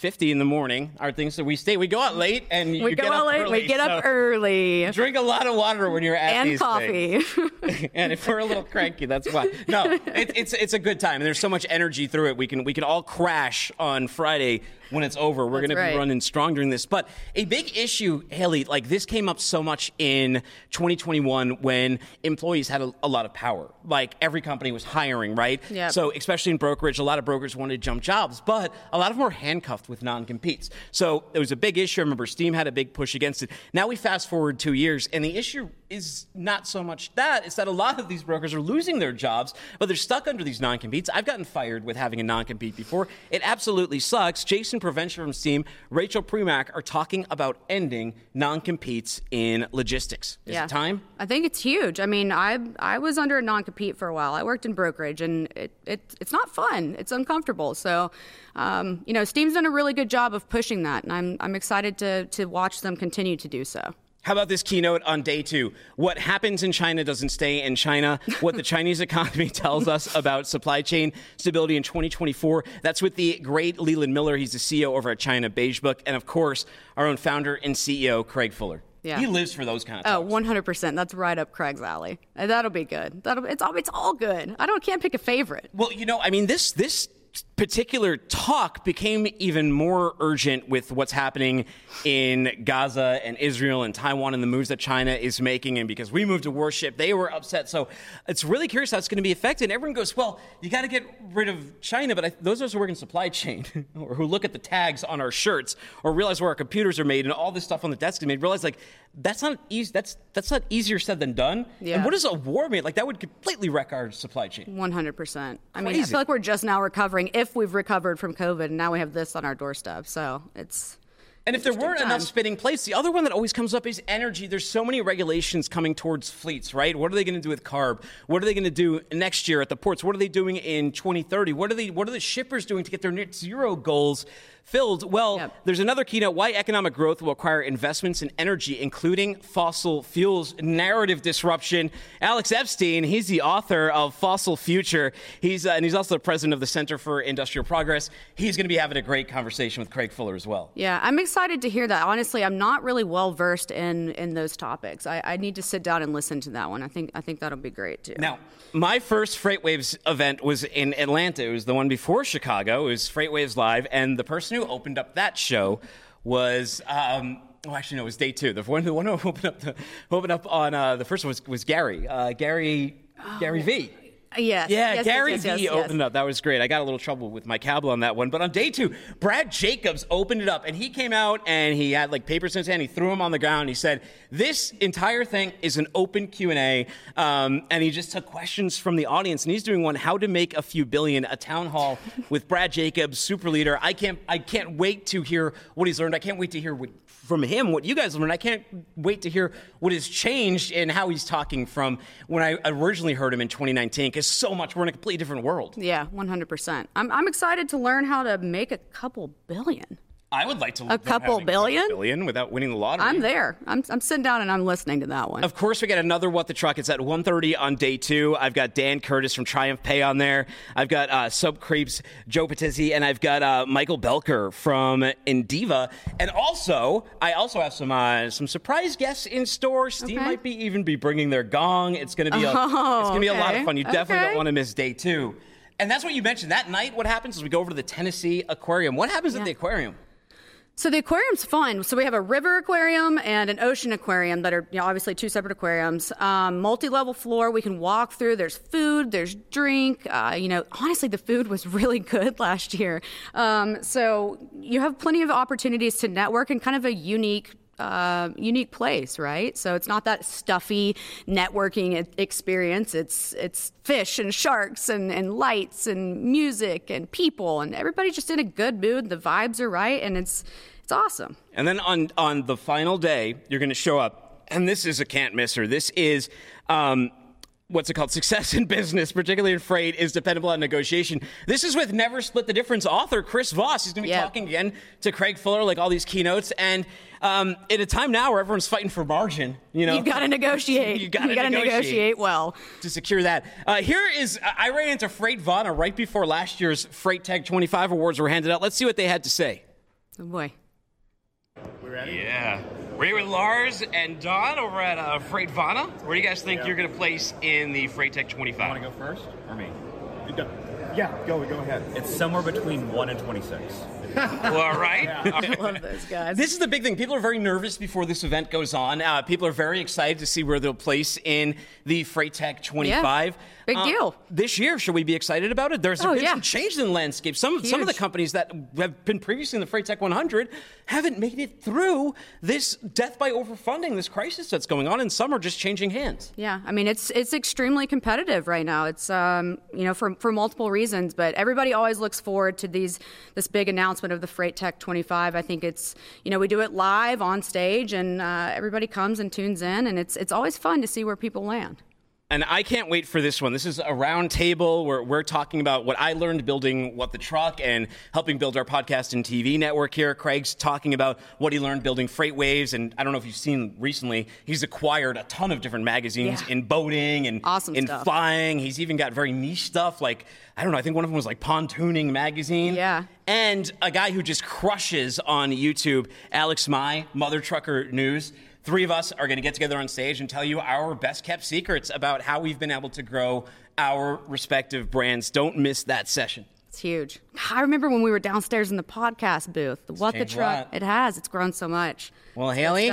7:50 in the morning. Our things that we stay. We go out late and We go get out up late. early, We get up early. Drink a lot of water when you're at And these coffee. things. and if we're a little cranky, that's why. No, it, it's it's a good time, and there's so much energy through it. We can we can all crash on Friday when it's over. We're going to be running strong during this. But a big issue, Haley, like this came up so much in 2021 when employees had a, a lot of power. Like every company was hiring, right? Yep. So especially in brokerage, a lot of brokers wanted to jump jobs, but a lot of them were handcuffed with non-competes. So it was a big issue. I remember Steam had a big push against it. Now we fast forward two years, and the issue is not so much that; it's that a lot of these brokers are losing their jobs, but they're stuck under these non-competes. I've gotten fired with having a non-compete before. It absolutely sucks. Jason Provonsha from Steam, Rachel Premack are talking about ending non-competes in logistics. Is it time? I think it's huge. I mean, I I was under a non compete for a while. I worked in brokerage, and it, it it's not fun. It's uncomfortable. So, um, you know, Steam's done a really good job of pushing that, and I'm I'm excited to to watch them continue to do so. How about this keynote on day two? What happens in China doesn't stay in China. What the Chinese economy tells us about supply chain stability in 2024. That's with the great Leland Miller. He's the CEO over at China Beige Book. And of course, our own founder and CEO, Craig Fuller. Yeah. He lives for those kind of Oh, talks. 100%. That's right up Craig's alley. That'll be good. That'll it's all it's all good. I don't can't pick a favorite. Well, you know, I mean, this this particular talk became even more urgent with what's happening in Gaza and Israel and Taiwan and the moves that China is making. And because we moved to warship, they were upset. So it's really curious how it's going to be affected. And everyone goes, well, you got to get rid of China. But I, those of us who work in supply chain or who look at the tags on our shirts or realize where our computers are made and all this stuff on the desk is made, realize like that's not easy. That's that's not easier said than done. Yeah. And what does a war mean? Like that would completely wreck our supply chain. 100%. I mean, I feel like we're just now recovering if we've recovered from COVID and now we have this on our doorstep. So, it's And if there weren't enough time. spinning plates, the other one that always comes up is energy. There's so many regulations coming towards fleets, right? What are they going to do with CARB? What are they going to do next year at the ports? What are they doing in 2030? What are they what are the shippers doing to get their net zero goals? Filled. Well, Yep. there's another keynote why economic growth will require investments in energy, including fossil fuels. Narrative disruption. Alex Epstein, he's the author of Fossil Future. He's, uh, and he's also the president of the Center for Industrial Progress. He's going to be having a great conversation with Craig Fuller as well. Yeah, I'm excited to hear that. Honestly, I'm not really well versed in in those topics. I, I need to sit down and listen to that one. I think I think that'll be great too. Now, my first FreightWaves event was in Atlanta. It was the one before Chicago. It was FreightWaves Live, and the person who opened up that show was. Um, Oh, actually, no. It was day two. The one, the one who opened up, the, opened up on uh, the first one was, was Gary, uh, Gary, Gary V. Yes. Yeah, yes, Gary yes, yes, V yes, opened up. That was great. I got a little trouble with my cable on that one. But on day two, Brad Jacobs opened it up and he came out and he had like papers in his hand. He threw them on the ground. He said, "This entire thing is an open Q and A." Um, and he just took questions from the audience. And he's doing one: how to make a few billion, a town hall with Brad Jacobs, super leader. I can't, I can't wait to hear what he's learned. I can't wait to hear what, from him what you guys learned. I can't wait to hear what has changed and how he's talking from when I originally heard him in 2019. Because so much, we're in a completely different world. Yeah, 100%. I'm I'm excited to learn how to make a couple billion. I would like to A couple billion? billion without winning the lottery. I'm there. I'm I'm sitting down and I'm listening to that one. Of course, we got another What the Truck. It's at 1.30 on day two. I've got Dan Curtis from Triumph Pay on there. I've got uh, Sub Creeps, Joe Patizzi, and I've got uh, Michael Belker from Indiva. And also, I also have some uh, some surprise guests in store. Steve Okay. might be even be bringing their gong. It's going to be a, Oh, it's to be a lot of fun. You definitely Okay. don't want to miss day two. And that's what you mentioned. That night, what happens is we go over to the Tennessee Aquarium. What happens at the aquarium? So the aquarium's fun. So we have a river aquarium and an ocean aquarium that are you know, obviously two separate aquariums. Um, multi-level floor we can walk through. There's food. There's drink. Uh, you know, honestly, the food was really good last year. Um, so you have plenty of opportunities to network and kind of a unique uh, unique place, right? So it's not that stuffy networking experience. It's it's fish and sharks and, and lights and music and people and everybody's just in a good mood. The vibes are right, and it's it's awesome. And then on on the final day, you're going to show up, and this is a can't misser. This is. Um, What's it called? Success in business, particularly in freight, is dependable on negotiation. This is with Never Split the Difference author Chris Voss. He's going to be Yeah. talking again to Craig Fuller, like all these keynotes. And um, in a time now where everyone's fighting for margin, you know, You've got to negotiate. You gotta gotta negotiate. negotiate well. to secure that. Uh, here is I ran into Freightvana right before last year's Freight Tech 25 awards were handed out. Let's see what they had to say. Oh boy. Yeah. We're here with Lars and Don over at uh, Freightvana. Where do you guys think you're going to place in the Freight Tech 25? Want to go first or me? Yeah, go go ahead. It's somewhere between one and twenty-six. Well, all right. All right. I love those guys. This is the big thing. People are very nervous before this event goes on. Uh, people are very excited to see where they'll place in the Freight Tech 25. Big Uh, deal. This year, should we be excited about it? There's Oh, been yeah. some changes in the landscape. Some, some of the companies that have been previously in the Freight Tech 100 haven't made it through this death by overfunding, this crisis that's going on, and some are just changing hands. Yeah, I mean it's it's extremely competitive right now. It's um, you know for for multiple reasons, but everybody always looks forward to these this big announcement of the Freight Tech 25. I think it's you know we do it live on stage, and uh, everybody comes and tunes in, and it's it's always fun to see where people land. And I can't wait for this one. This is a round table where we're talking about what I learned building What the Truck and helping build our podcast and TV network here. Craig's talking about what he learned building FreightWaves. And I don't know if you've seen recently, he's acquired a ton of different magazines Yeah. in boating and Awesome in stuff. flying. He's even got very niche stuff like, I don't know, I think one of them was like Pontooning Magazine. Yeah. And a guy who just crushes on YouTube, Alex Mai, Mother Trucker News. Three of us are going to get together on stage and tell you our best kept secrets about how we've been able to grow our respective brands. Don't miss that session. It's huge. I remember when we were downstairs in the podcast booth. The what the truck? It has. It's grown so much. Well, Haley,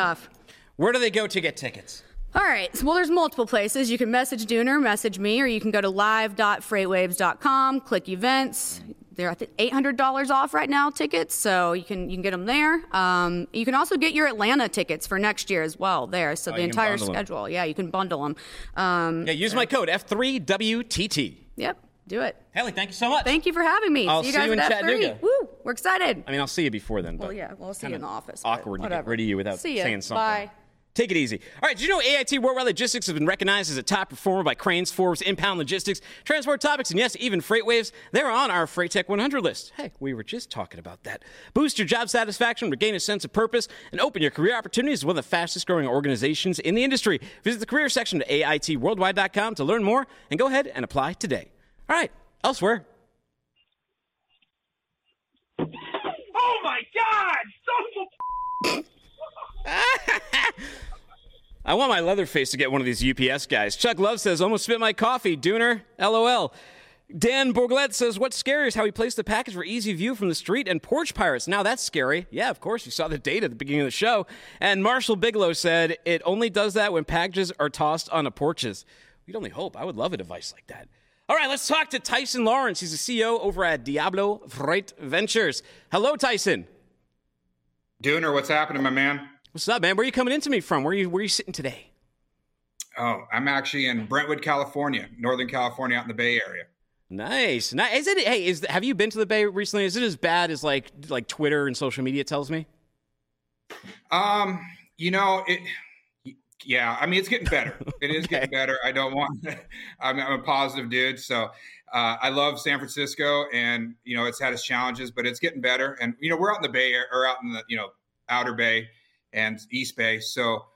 where do they go to get tickets? All right. So, well, there's multiple places. You can message Dooner, message me, or you can go to live.freightwaves.com, click events. They're I think $800 off right now tickets, so you can you can get them there. Um, you can also get your Atlanta tickets for next year as well there. So Oh, the entire schedule, yeah, you can bundle them. Um, Yeah, use my code F3WTT. Yep, do it. Haley, thank you so much. Thank you for having me. I'll see you see guys you in at F3. Chattanooga. Woo, we're excited. I mean, I'll see you before then. well, but yeah, we'll see you in the office. Awkward to get rid of you without saying something. Bye. Take it easy. All right, did you know AIT Worldwide Logistics has been recognized as a top performer by Crain's, Forbes, Inbound Logistics, Transport Topics, and yes, even FreightWaves? They're on our Freight Tech 100 list. Hey, we were just talking about that. Boost your job satisfaction, regain a sense of purpose, and open your career opportunities with one of the fastest growing organizations in the industry. Visit the career section at AITworldwide.com to learn more and go ahead and apply today. All right, elsewhere. Oh my God! A I want my Leatherface to get one of these UPS guys. Chuck Love says, almost spit my coffee, Dooner. LOL. Dan Bourglet says, what's scary is how he placed the package for easy view from the street and porch pirates. Now that's scary. Yeah, of course, you saw the date at the beginning of the show. And Marshall Bigelow said, it only does that when packages are tossed onto porches. We'd only hope. I would love a device like that. All right, let's talk to Tyson Lawrence. He's the CEO over at Diablo Freight Ventures. Hello, Tyson. Dooner, what's happening, my man? What's up, man? Where are you coming into me from? Where are you where are you sitting today? Oh, I'm actually in Brentwood, California, Northern California, out in the Bay Area. Nice. Nice. Is it hey, is have you been to the Bay recently? Is it as bad as like like Twitter and social media tells me? Um, you know, it yeah, I mean it's getting better. It is okay. getting better. I don't want I'm, I'm a positive dude, so uh, I love San Francisco, and you know it's had its challenges, but it's getting better. And you know we're out in the Bay or out in the you know Outer Bay, and East Bay. So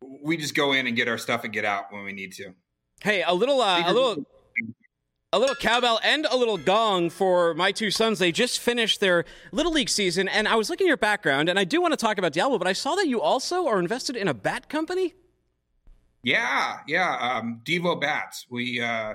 we just go in and get our stuff and get out when we need to. Hey, a little, uh, a little, a little cowbell and a little gong for my two sons. They just finished their little league season, and I was looking at your background, and I do want to talk about Diablo, but I saw that you also are invested in a bat company. Yeah, yeah, um, Devo bats. We uh,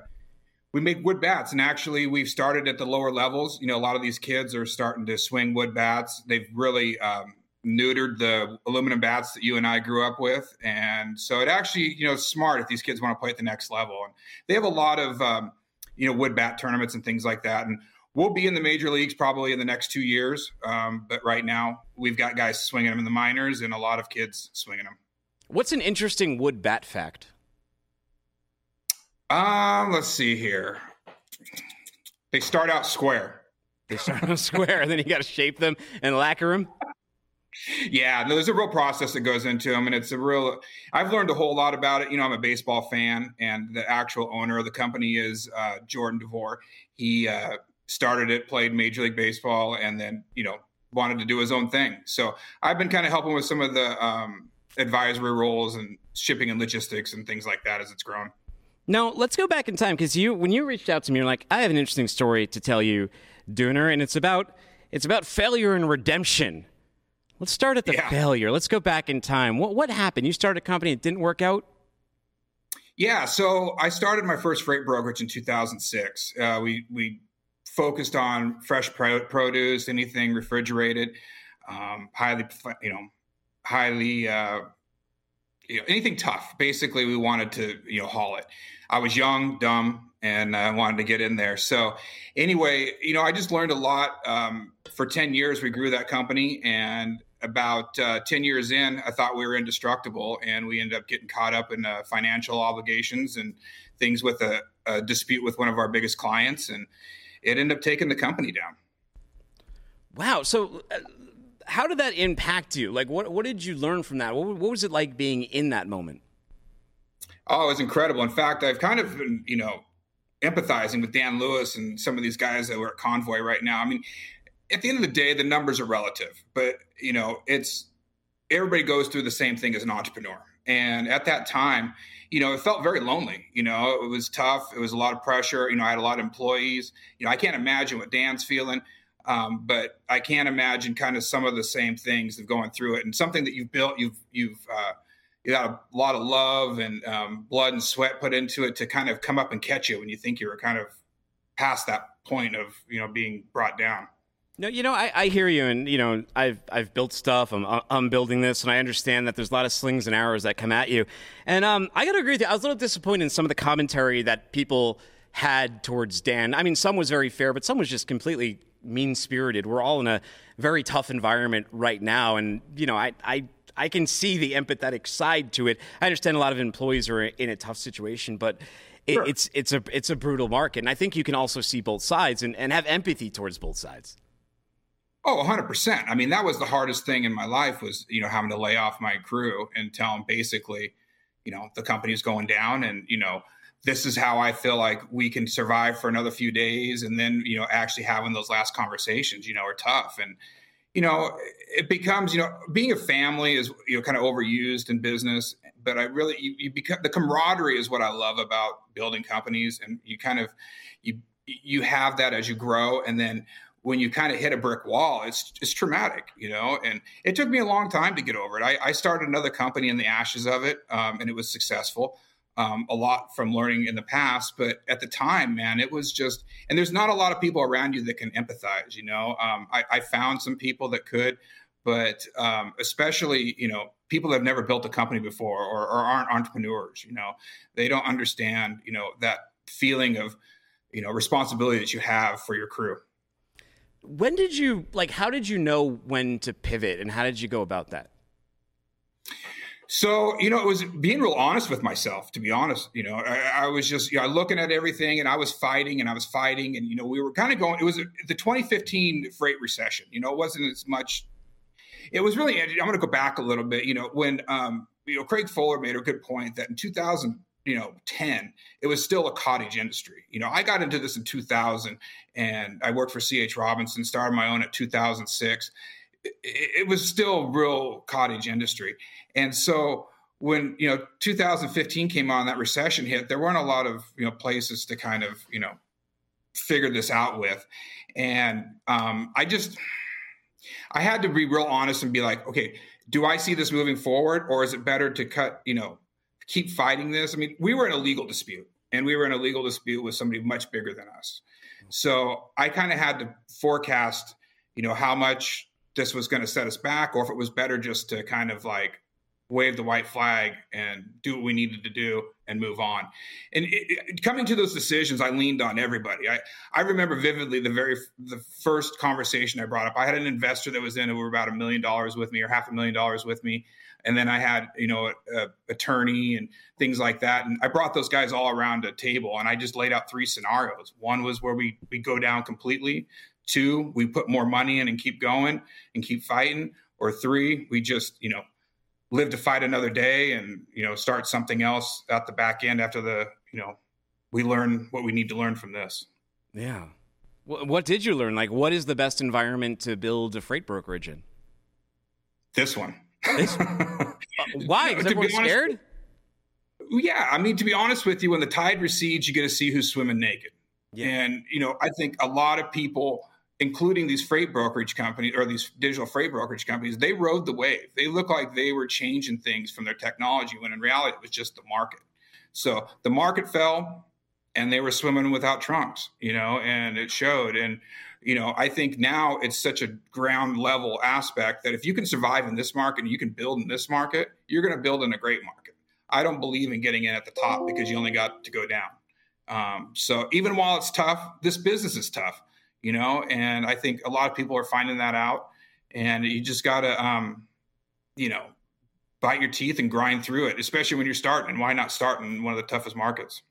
we make wood bats, and actually, we've started at the lower levels. You know, a lot of these kids are starting to swing wood bats. They've really um, neutered the aluminum bats that you and I grew up with, and so it actually, you know, smart if these kids want to play at the next level. And they have a lot of, um, you know, wood bat tournaments and things like that. And we'll be in the major leagues probably in the next two years. Um, but right now, we've got guys swinging them in the minors and a lot of kids swinging them. What's an interesting wood bat fact? Um, let's see here. They start out square. They start out square, and then you got to shape them and lacquer them yeah, no, there's a real process that goes into them, and it's a real. I've learned a whole lot about it. You know, I'm a baseball fan, and the actual owner of the company is uh, Jordan DeVore. He uh, started it, played Major League Baseball, and then you know wanted to do his own thing. So I've been kind of helping with some of the um, advisory roles and shipping and logistics and things like that as it's grown. Now let's go back in time because you, when you reached out to me, you're like, I have an interesting story to tell you, Dooner, and it's about it's about failure and redemption. Let's start at the yeah. failure. Let's go back in time. What what happened? You started a company, it didn't work out. Yeah, so I started my first freight brokerage in 2006. Uh, we we focused on fresh produce, anything refrigerated, um, highly you know, highly uh, you know, anything tough. Basically, we wanted to you know haul it. I was young, dumb, and I wanted to get in there. So anyway, you know, I just learned a lot. Um, for 10 years, we grew that company and about uh, 10 years in, I thought we were indestructible, and we ended up getting caught up in uh, financial obligations and things with a, a, dispute with one of our biggest clients, and it ended up taking the company down. Wow. So, uh, how did that impact you? Like, what, what did you learn from that? What, what was it like being in that moment? Oh, it was incredible. In fact, I've kind of been, you know, empathizing with Dan Lewis and some of these guys that were at Convoy right now. I mean, at the end of the day, the numbers are relative, but you know, it's everybody goes through the same thing as an entrepreneur. And at that time, you know, it felt very lonely. You know, it was tough. It was a lot of pressure. You know, I had a lot of employees. You know, I can't imagine what Dan's feeling, um, but I can't imagine kind of some of the same things of going through it. And something that you've built, you've you've uh, you got a lot of love and um, blood and sweat put into it to kind of come up and catch you when you think you were kind of past that point of you know being brought down. No, you know, I, I, hear you, and you know, I've I've built stuff. I'm I'm building this, and I understand that there's a lot of slings and arrows that come at you. And um, I got to agree with you. I was a little disappointed in some of the commentary that people had towards Dan. I mean, some was very fair, but some was just completely mean spirited. We're all in a very tough environment right now, and you know, I I I can see the empathetic side to it. I understand a lot of employees are in a tough situation, but. It, sure. It's it's a it's a brutal market, and I think you can also see both sides and, and have empathy towards both sides. Oh, 100%. I mean, that was the hardest thing in my life was, you know, having to lay off my crew and tell them basically, you know, the company's going down and, you know, this is how I feel like we can survive for another few days. And then, you know, actually having those last conversations, you know, are tough. And, you know, it becomes, you know, being a family is, you know, kind of overused in business. But I really, you, you become the camaraderie is what I love about building companies. And you kind of, you, you have that as you grow. And then when you kind of hit a brick wall, it's it's traumatic, you know. And it took me a long time to get over it. I, I started another company in the ashes of it, um, and it was successful. Um, a lot from learning in the past, but at the time, man, it was just. And there's not a lot of people around you that can empathize. You know, um, I, I, found some people that could, but um, especially, you know, people that have never built a company before or, or aren't entrepreneurs. You know, they don't understand. You know that feeling of, you know, responsibility that you have for your crew. When did you like? How did you know when to pivot, and how did you go about that? So you know, it was being real honest with myself. To be honest, you know, I, I was just you know looking at everything, and I was fighting, and I was fighting, and you know, we were kind of going. It was the 2015 freight recession. You know, it wasn't as much. It was really. I'm going to go back a little bit. You know, when um, you know Craig Fuller made a good point that in 2000 you know 10 it was still a cottage industry. You know i got into this in 2000 and i worked for ch robinson started my own at 2006 it, it was still real cottage industry. And so when you know 2015 came on that recession hit there weren't a lot of you know places to kind of you know figure this out with. And um, i just i had to be real honest and be like okay do i see this moving forward or is it better to cut you know keep fighting this. I mean, we were in a legal dispute, and we were in a legal dispute with somebody much bigger than us. So I kind of had to forecast, you know, how much this was going to set us back, or if it was better just to kind of like wave the white flag and do what we needed to do and move on. And it, it, coming to those decisions, I leaned on everybody. I, I remember vividly the very the first conversation I brought up. I had an investor that was in over about a million dollars with me or half a million dollars with me and then I had you know a, a attorney and things like that, and I brought those guys all around a table, and I just laid out three scenarios. One was where we we go down completely. Two, we put more money in and keep going and keep fighting. Or three, we just you know live to fight another day and you know start something else at the back end after the you know we learn what we need to learn from this. Yeah. What did you learn? Like, what is the best environment to build a freight brokerage in? This one. Uh, why? Because everyone's honest, scared? Yeah. I mean, to be honest with you, when the tide recedes, you get to see who's swimming naked. Yeah. And, you know, I think a lot of people, including these freight brokerage companies or these digital freight brokerage companies, they rode the wave. They look like they were changing things from their technology when in reality it was just the market. So the market fell and they were swimming without trunks, you know, and it showed. And, you know, I think now it's such a ground level aspect that if you can survive in this market and you can build in this market, you're going to build in a great market. I don't believe in getting in at the top because you only got to go down. Um, so even while it's tough, this business is tough, you know, and I think a lot of people are finding that out. And you just got to, um, you know, bite your teeth and grind through it, especially when you're starting. And why not start in one of the toughest markets?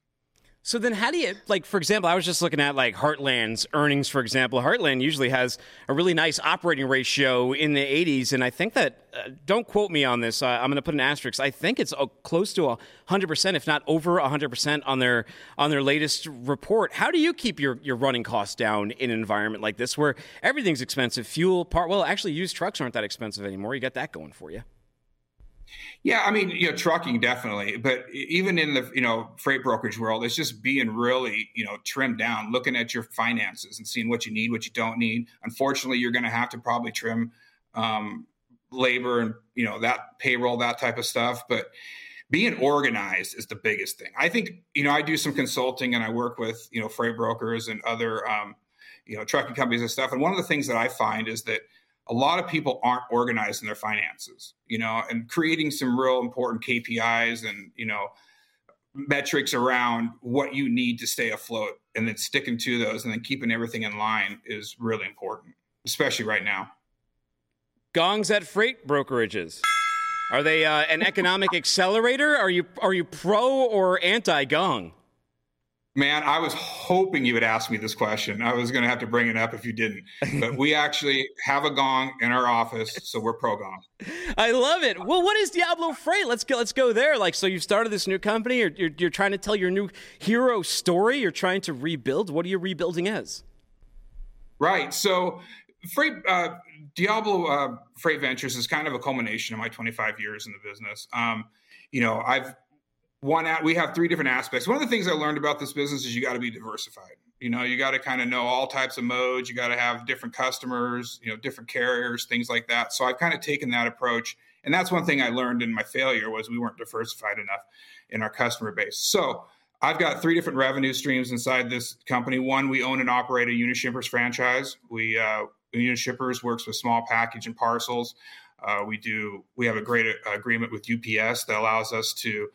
So then, how do you like? For example, I was just looking at like Heartland's earnings. For example, Heartland usually has a really nice operating ratio in the 80s, and I think that uh, don't quote me on this. Uh, I'm going to put an asterisk. I think it's uh, close to 100 percent, if not over 100 percent, on their on their latest report. How do you keep your your running costs down in an environment like this, where everything's expensive? Fuel, part well, actually, used trucks aren't that expensive anymore. You got that going for you. Yeah, I mean, you know, trucking definitely, but even in the you know freight brokerage world, it's just being really you know trimmed down, looking at your finances and seeing what you need, what you don't need. Unfortunately, you're going to have to probably trim um, labor and you know that payroll, that type of stuff. But being organized is the biggest thing. I think you know I do some consulting and I work with you know freight brokers and other um, you know trucking companies and stuff. And one of the things that I find is that a lot of people aren't organized in their finances, you know, and creating some real important KPIs and, you know, metrics around what you need to stay afloat and then sticking to those and then keeping everything in line is really important, especially right now. Gongs at freight brokerages. Are they uh, an economic accelerator? Are you are you pro or anti gong? Man, I was hoping you would ask me this question. I was going to have to bring it up if you didn't. But we actually have a gong in our office, so we're pro gong. I love it. Well, what is Diablo Freight? Let's go. Let's go there. Like, so you've started this new company. You're, you're, you're trying to tell your new hero story. You're trying to rebuild. What are you rebuilding as? Right. So, Freight uh, Diablo uh, Freight Ventures is kind of a culmination of my 25 years in the business. Um, you know, I've one at we have three different aspects. One of the things I learned about this business is you got to be diversified. You know, you got to kind of know all types of modes. You got to have different customers, you know, different carriers, things like that. So I've kind of taken that approach, and that's one thing I learned in my failure was we weren't diversified enough in our customer base. So I've got three different revenue streams inside this company. One, we own and operate a Unishippers franchise. We uh, Unishippers works with small package and parcels. Uh, we do. We have a great uh, agreement with UPS that allows us to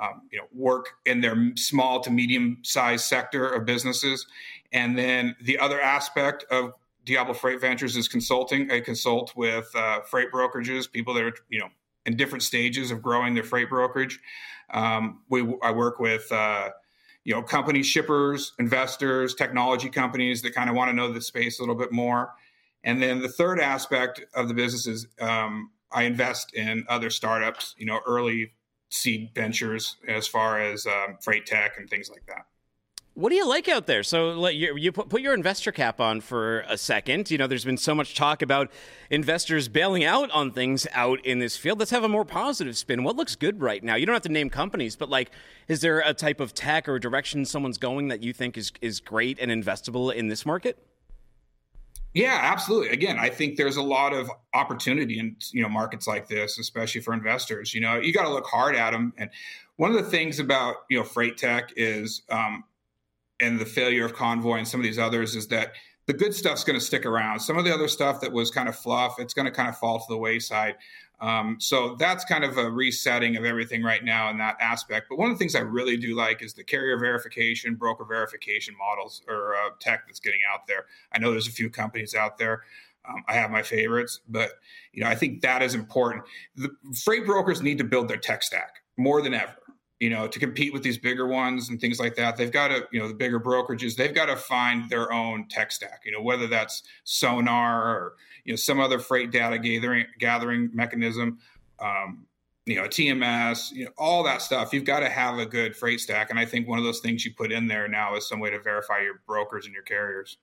um, you know, work in their small to medium sized sector of businesses. And then the other aspect of Diablo Freight Ventures is consulting. I consult with uh, freight brokerages, people that are, you know, in different stages of growing their freight brokerage. Um, we, I work with, uh, you know, company shippers, investors, technology companies that kind of want to know the space a little bit more. And then the third aspect of the business is um, I invest in other startups, you know, early seed ventures as far as um, freight tech and things like that. What do you like out there? So, you, you put, put your investor cap on for a second. You know, there's been so much talk about investors bailing out on things out in this field. Let's have a more positive spin. What looks good right now? You don't have to name companies, but like, is there a type of tech or direction someone's going that you think is is great and investable in this market? Yeah, absolutely. Again, I think there's a lot of opportunity in you know markets like this, especially for investors. You know, you got to look hard at them. And one of the things about you know freight tech is, um, and the failure of Convoy and some of these others is that the good stuff's going to stick around. Some of the other stuff that was kind of fluff, it's going to kind of fall to the wayside. Um, so that's kind of a resetting of everything right now in that aspect. But one of the things I really do like is the carrier verification, broker verification models or uh, tech that's getting out there. I know there's a few companies out there. Um, I have my favorites, but you know I think that is important. The freight brokers need to build their tech stack more than ever you know, to compete with these bigger ones and things like that, they've got to, you know, the bigger brokerages, they've got to find their own tech stack, you know, whether that's SONAR or, you know, some other freight data gathering gathering mechanism, um, you know, TMS, you know, all that stuff. You've got to have a good freight stack. And I think one of those things you put in there now is some way to verify your brokers and your carriers.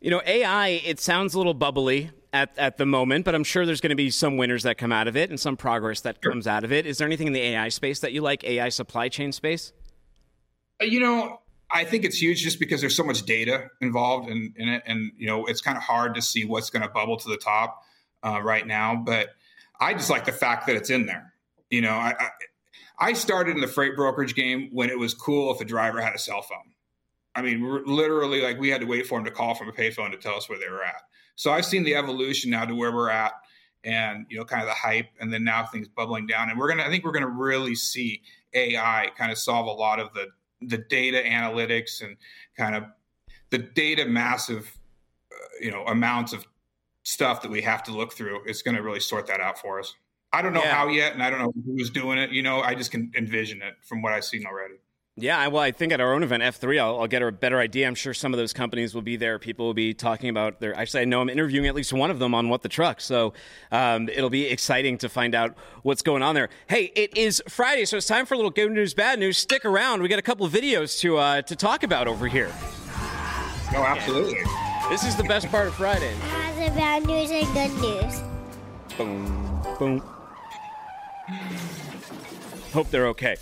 You know, AI, it sounds a little bubbly at, at the moment, but I'm sure there's going to be some winners that come out of it and some progress that sure. comes out of it. Is there anything in the AI space that you like, AI supply chain space? Uh, you know, I think it's huge just because there's so much data involved in, in it. And, you know, it's kind of hard to see what's going to bubble to the top uh, right now. But I just like the fact that it's in there. You know, I, I, I started in the freight brokerage game when it was cool if a driver had a cell phone. I mean, literally, like we had to wait for them to call from a payphone to tell us where they were at. So I've seen the evolution now to where we're at, and you know, kind of the hype, and then now things bubbling down. And we're gonna, I think, we're gonna really see AI kind of solve a lot of the the data analytics and kind of the data massive, uh, you know, amounts of stuff that we have to look through. It's going to really sort that out for us. I don't know yeah. how yet, and I don't know who's doing it. You know, I just can envision it from what I've seen already. Yeah, well, I think at our own event, F3, I'll, I'll, get a better idea. I'm sure some of those companies will be there. People will be talking about their. Actually, I know I'm interviewing at least one of them on What the Truck. So um, it'll be exciting to find out what's going on there. Hey, it is Friday, so it's time for a little good news, bad news. Stick around. We got a couple of videos to, uh, to talk about over here. Oh, absolutely. This is the best part of Friday. Has bad news and good news. Boom, boom. Hope they're okay.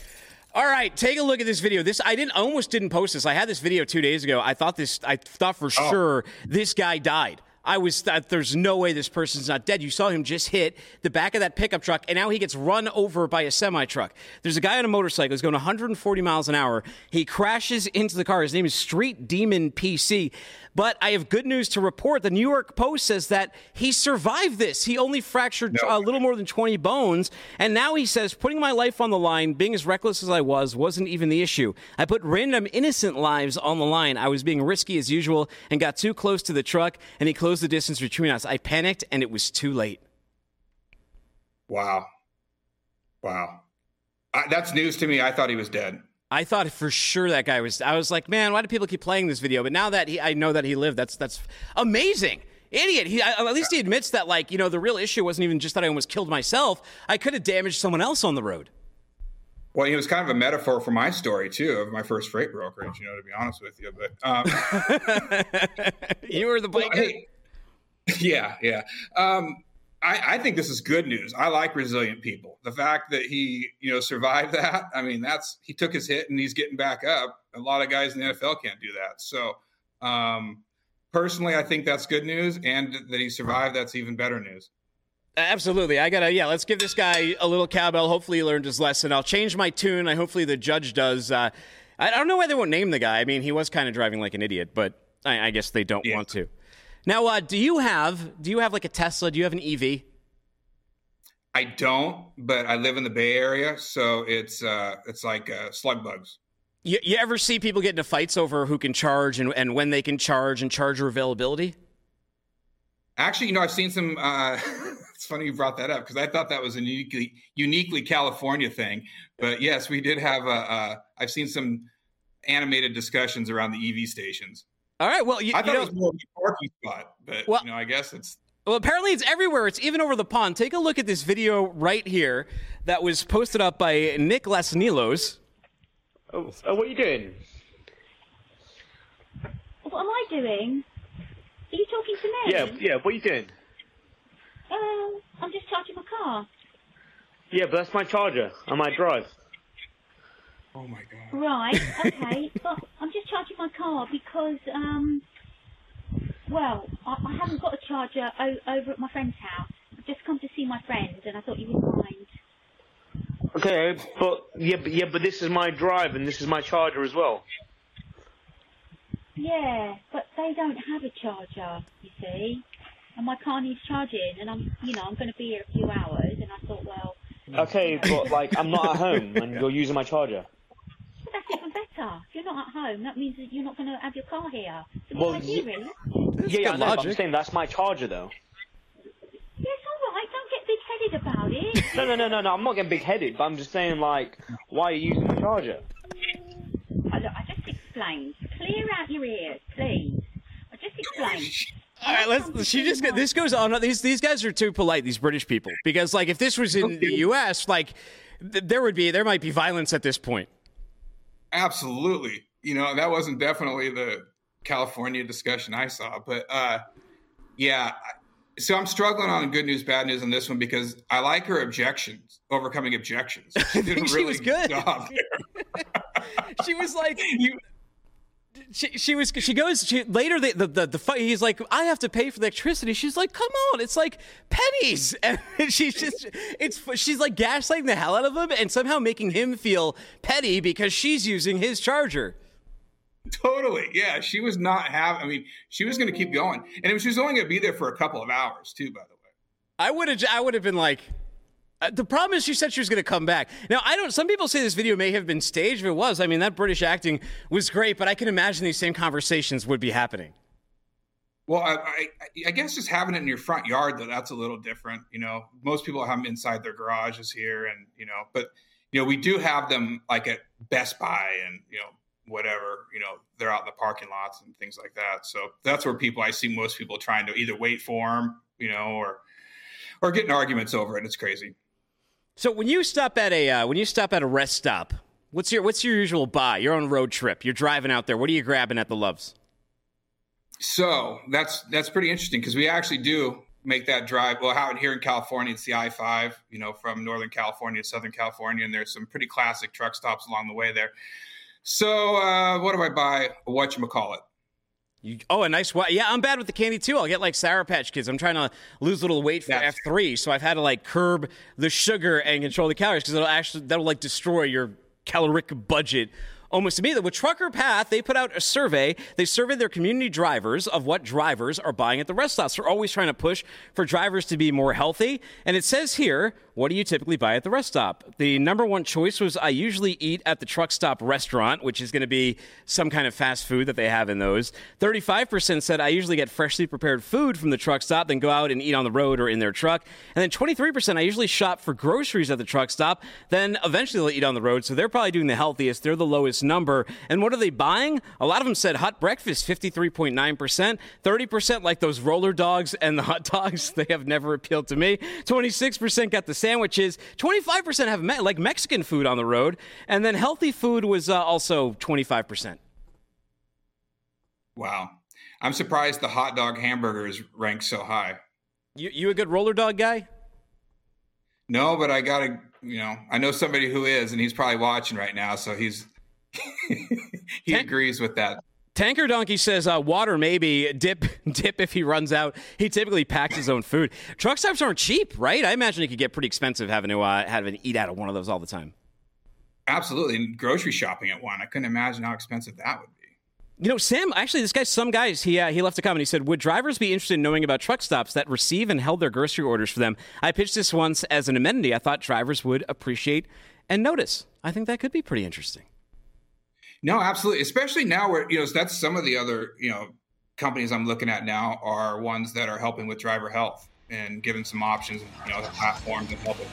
All right, take a look at this video. This I didn't almost didn't post this. I had this video two days ago. I thought this I thought for oh. sure this guy died. I was that there's no way this person's not dead. You saw him just hit the back of that pickup truck, and now he gets run over by a semi truck. There's a guy on a motorcycle. He's going 140 miles an hour. He crashes into the car. His name is Street Demon PC. But I have good news to report. The New York Post says that he survived this. He only fractured no. a little more than 20 bones. And now he says, putting my life on the line, being as reckless as I was, wasn't even the issue. I put random innocent lives on the line. I was being risky as usual and got too close to the truck, and he closed the distance between us. I panicked, and it was too late. Wow. Wow. I, that's news to me. I thought he was dead. I thought for sure that guy was. I was like, man, why do people keep playing this video? But now that he, I know that he lived, that's that's amazing. Idiot. He at least he admits that like you know the real issue wasn't even just that I almost killed myself. I could have damaged someone else on the road. Well, he was kind of a metaphor for my story too of my first freight brokerage. You know, to be honest with you, but um, you were the blanket. Well, hey, yeah, yeah. Um, I, I, think this is good news. I like resilient people. The fact that he, you know, survived that. I mean, that's he took his hit and he's getting back up. A lot of guys in the NFL can't do that. So, um, personally, I think that's good news, and that he survived. That's even better news. Absolutely. I gotta, yeah, let's give this guy a little cowbell. Hopefully he learned his lesson. I'll change my tune. I hopefully the judge does. Uh, I don't know why they won't name the guy. I mean, he was kind of driving like an idiot, but I, I guess they don't yeah. want to. Now, uh, do you have do you have like a Tesla? Do you have an EV? I don't, but I live in the Bay Area, so it's uh, it's like uh, slug bugs. You, you ever see people get into fights over who can charge and, and when they can charge and charger availability? Actually, you know, I've seen some. Uh, it's funny you brought that up because I thought that was a uniquely uniquely California thing. But yes, we did have a. a I've seen some animated discussions around the EV stations. All right. Well, you, I thought you know, it was more of a parking spot, but well, you know, I guess it's. Well, apparently it's everywhere. It's even over the pond. Take a look at this video right here that was posted up by Nick Lasnilos. Oh, oh, what are you doing? What am I doing? Are you talking to me? Yeah, yeah. What are you doing? Um, I'm just charging my car. Yeah, but that's my charger I might drive. Oh my god. Right, okay. but I'm just charging my car because, um, well, I, I haven't got a charger o- over at my friend's house. I've just come to see my friend and I thought you would mind. Okay, but yeah, but yeah, but this is my drive and this is my charger as well. Yeah, but they don't have a charger, you see. And my car needs charging and I'm, you know, I'm going to be here a few hours and I thought, well... Okay, but like, I'm not at home and you're using my charger that's even better. If you're not at home, that means that you're not going to have your car here. So well, yeah, really? yeah, yeah, no, I'm saying that's my charger, though. Yes, all right. Don't get big-headed about it. no, no, no, no, no. I'm not getting big-headed, but I'm just saying, like, why are you using the charger? I, look, I just explained. Clear out your ears, please. I just explained. All right, let's. She just. This goes on. These these guys are too polite. These British people, because like if this was in the U.S., like th- there would be there might be violence at this point. Absolutely. You know, that wasn't definitely the California discussion I saw, but uh, yeah. So I'm struggling on good news, bad news on this one because I like her objections, overcoming objections. She did a really she was good. job she was like, you, she, she was she goes she later the, the the the fight he's like I have to pay for the electricity. She's like come on it's like pennies. And she's just it's she's like gaslighting the hell out of him and somehow making him feel petty because she's using his charger. Totally. Yeah she was not having I mean she was going to keep going. And she was only going to be there for a couple of hours too by the way. I would have I would have been like Uh, the problem is she said she was going to come back. Now, I don't, some people say this video may have been staged. If it was, I mean, that British acting was great, but I can imagine these same conversations would be happening. Well, I, I, I, guess just having it in your front yard, though, that's a little different. You know, most people have them inside their garages here, and, you know, but, you know, we do have them like at Best Buy and, you know, whatever, you know, they're out in the parking lots and things like that. So that's where people, I see most people trying to either wait for them, you know, or, or getting arguments over it. It's crazy. So when you stop at a uh, when you stop at a rest stop, what's your what's your usual buy? You're on a road trip. You're driving out there. What are you grabbing at the Loves? So that's that's pretty interesting because we actually do make that drive. Well, out here in California, it's the I five. You know, from Northern California to Southern California, and there's some pretty classic truck stops along the way there. So uh, what do I buy? What you call it? You, oh, a nice one. Yeah, I'm bad with the candy too. I'll get like Sour Patch Kids. I'm trying to lose a little weight for F three, so I've had to like curb the sugar and control the calories because it'll actually that'll like destroy your caloric budget almost immediately. With Trucker Path, they put out a survey. They surveyed their community drivers of what drivers are buying at the rest stops. They're always trying to push for drivers to be more healthy. And it says here, what do you typically buy at the rest stop? The number one choice was I usually eat at the truck stop restaurant, which is going to be some kind of fast food that they have in those. 35% said I usually get freshly prepared food from the truck stop, then go out and eat on the road or in their truck. And then 23% I usually shop for groceries at the truck stop, then eventually they'll eat on the road. So they're probably doing the healthiest. They're the lowest number. And what are they buying? A lot of them said hot breakfast, 53.9%. 30% like those roller dogs and the hot dogs. They have never appealed to me. 26% got the sandwiches. 25% have me- like Mexican food on the road. And then healthy food was uh, also 25%. Wow. I'm surprised the hot dog hamburgers rank so high. You, you a good roller dog guy? No, but I got to, you know, I know somebody who is, and he's probably watching right now. So he's, he agrees with that. Tanker Donkey says uh, water maybe dip dip if he runs out. He typically packs his own food. Truck stops aren't cheap, right? I imagine it could get pretty expensive having to uh, having to eat out of one of those all the time. Absolutely, and grocery shopping at one. I couldn't imagine how expensive that would be. You know, Sam. Actually, this guy, some guys, he uh, he left a comment. He said, "Would drivers be interested in knowing about truck stops that receive and held their grocery orders for them?" I pitched this once as an amenity. I thought drivers would appreciate and notice. I think that could be pretty interesting. No, absolutely. Especially now where, you know, that's some of the other, you know, companies I'm looking at now are ones that are helping with driver health and giving some options, you know, the platforms and helping.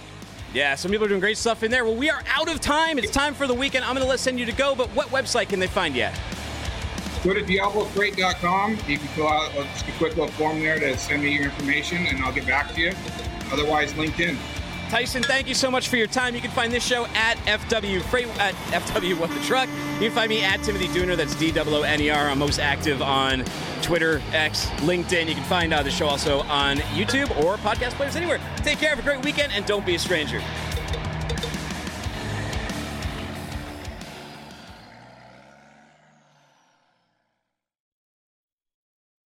Yeah, some people are doing great stuff in there. Well, we are out of time. It's time for the weekend. I'm going to let send you to go, but what website can they find you at? Go to diablofreight.com. You can fill out just a quick little form there to send me your information, and I'll get back to you. Otherwise, LinkedIn. Tyson, thank you so much for your time. You can find this show at FW Freight at FW What the Truck. You can find me at Timothy Dooner. That's D O N E R. I'm most active on Twitter, X, LinkedIn. You can find uh, the show also on YouTube or podcast players anywhere. Take care. Have a great weekend, and don't be a stranger.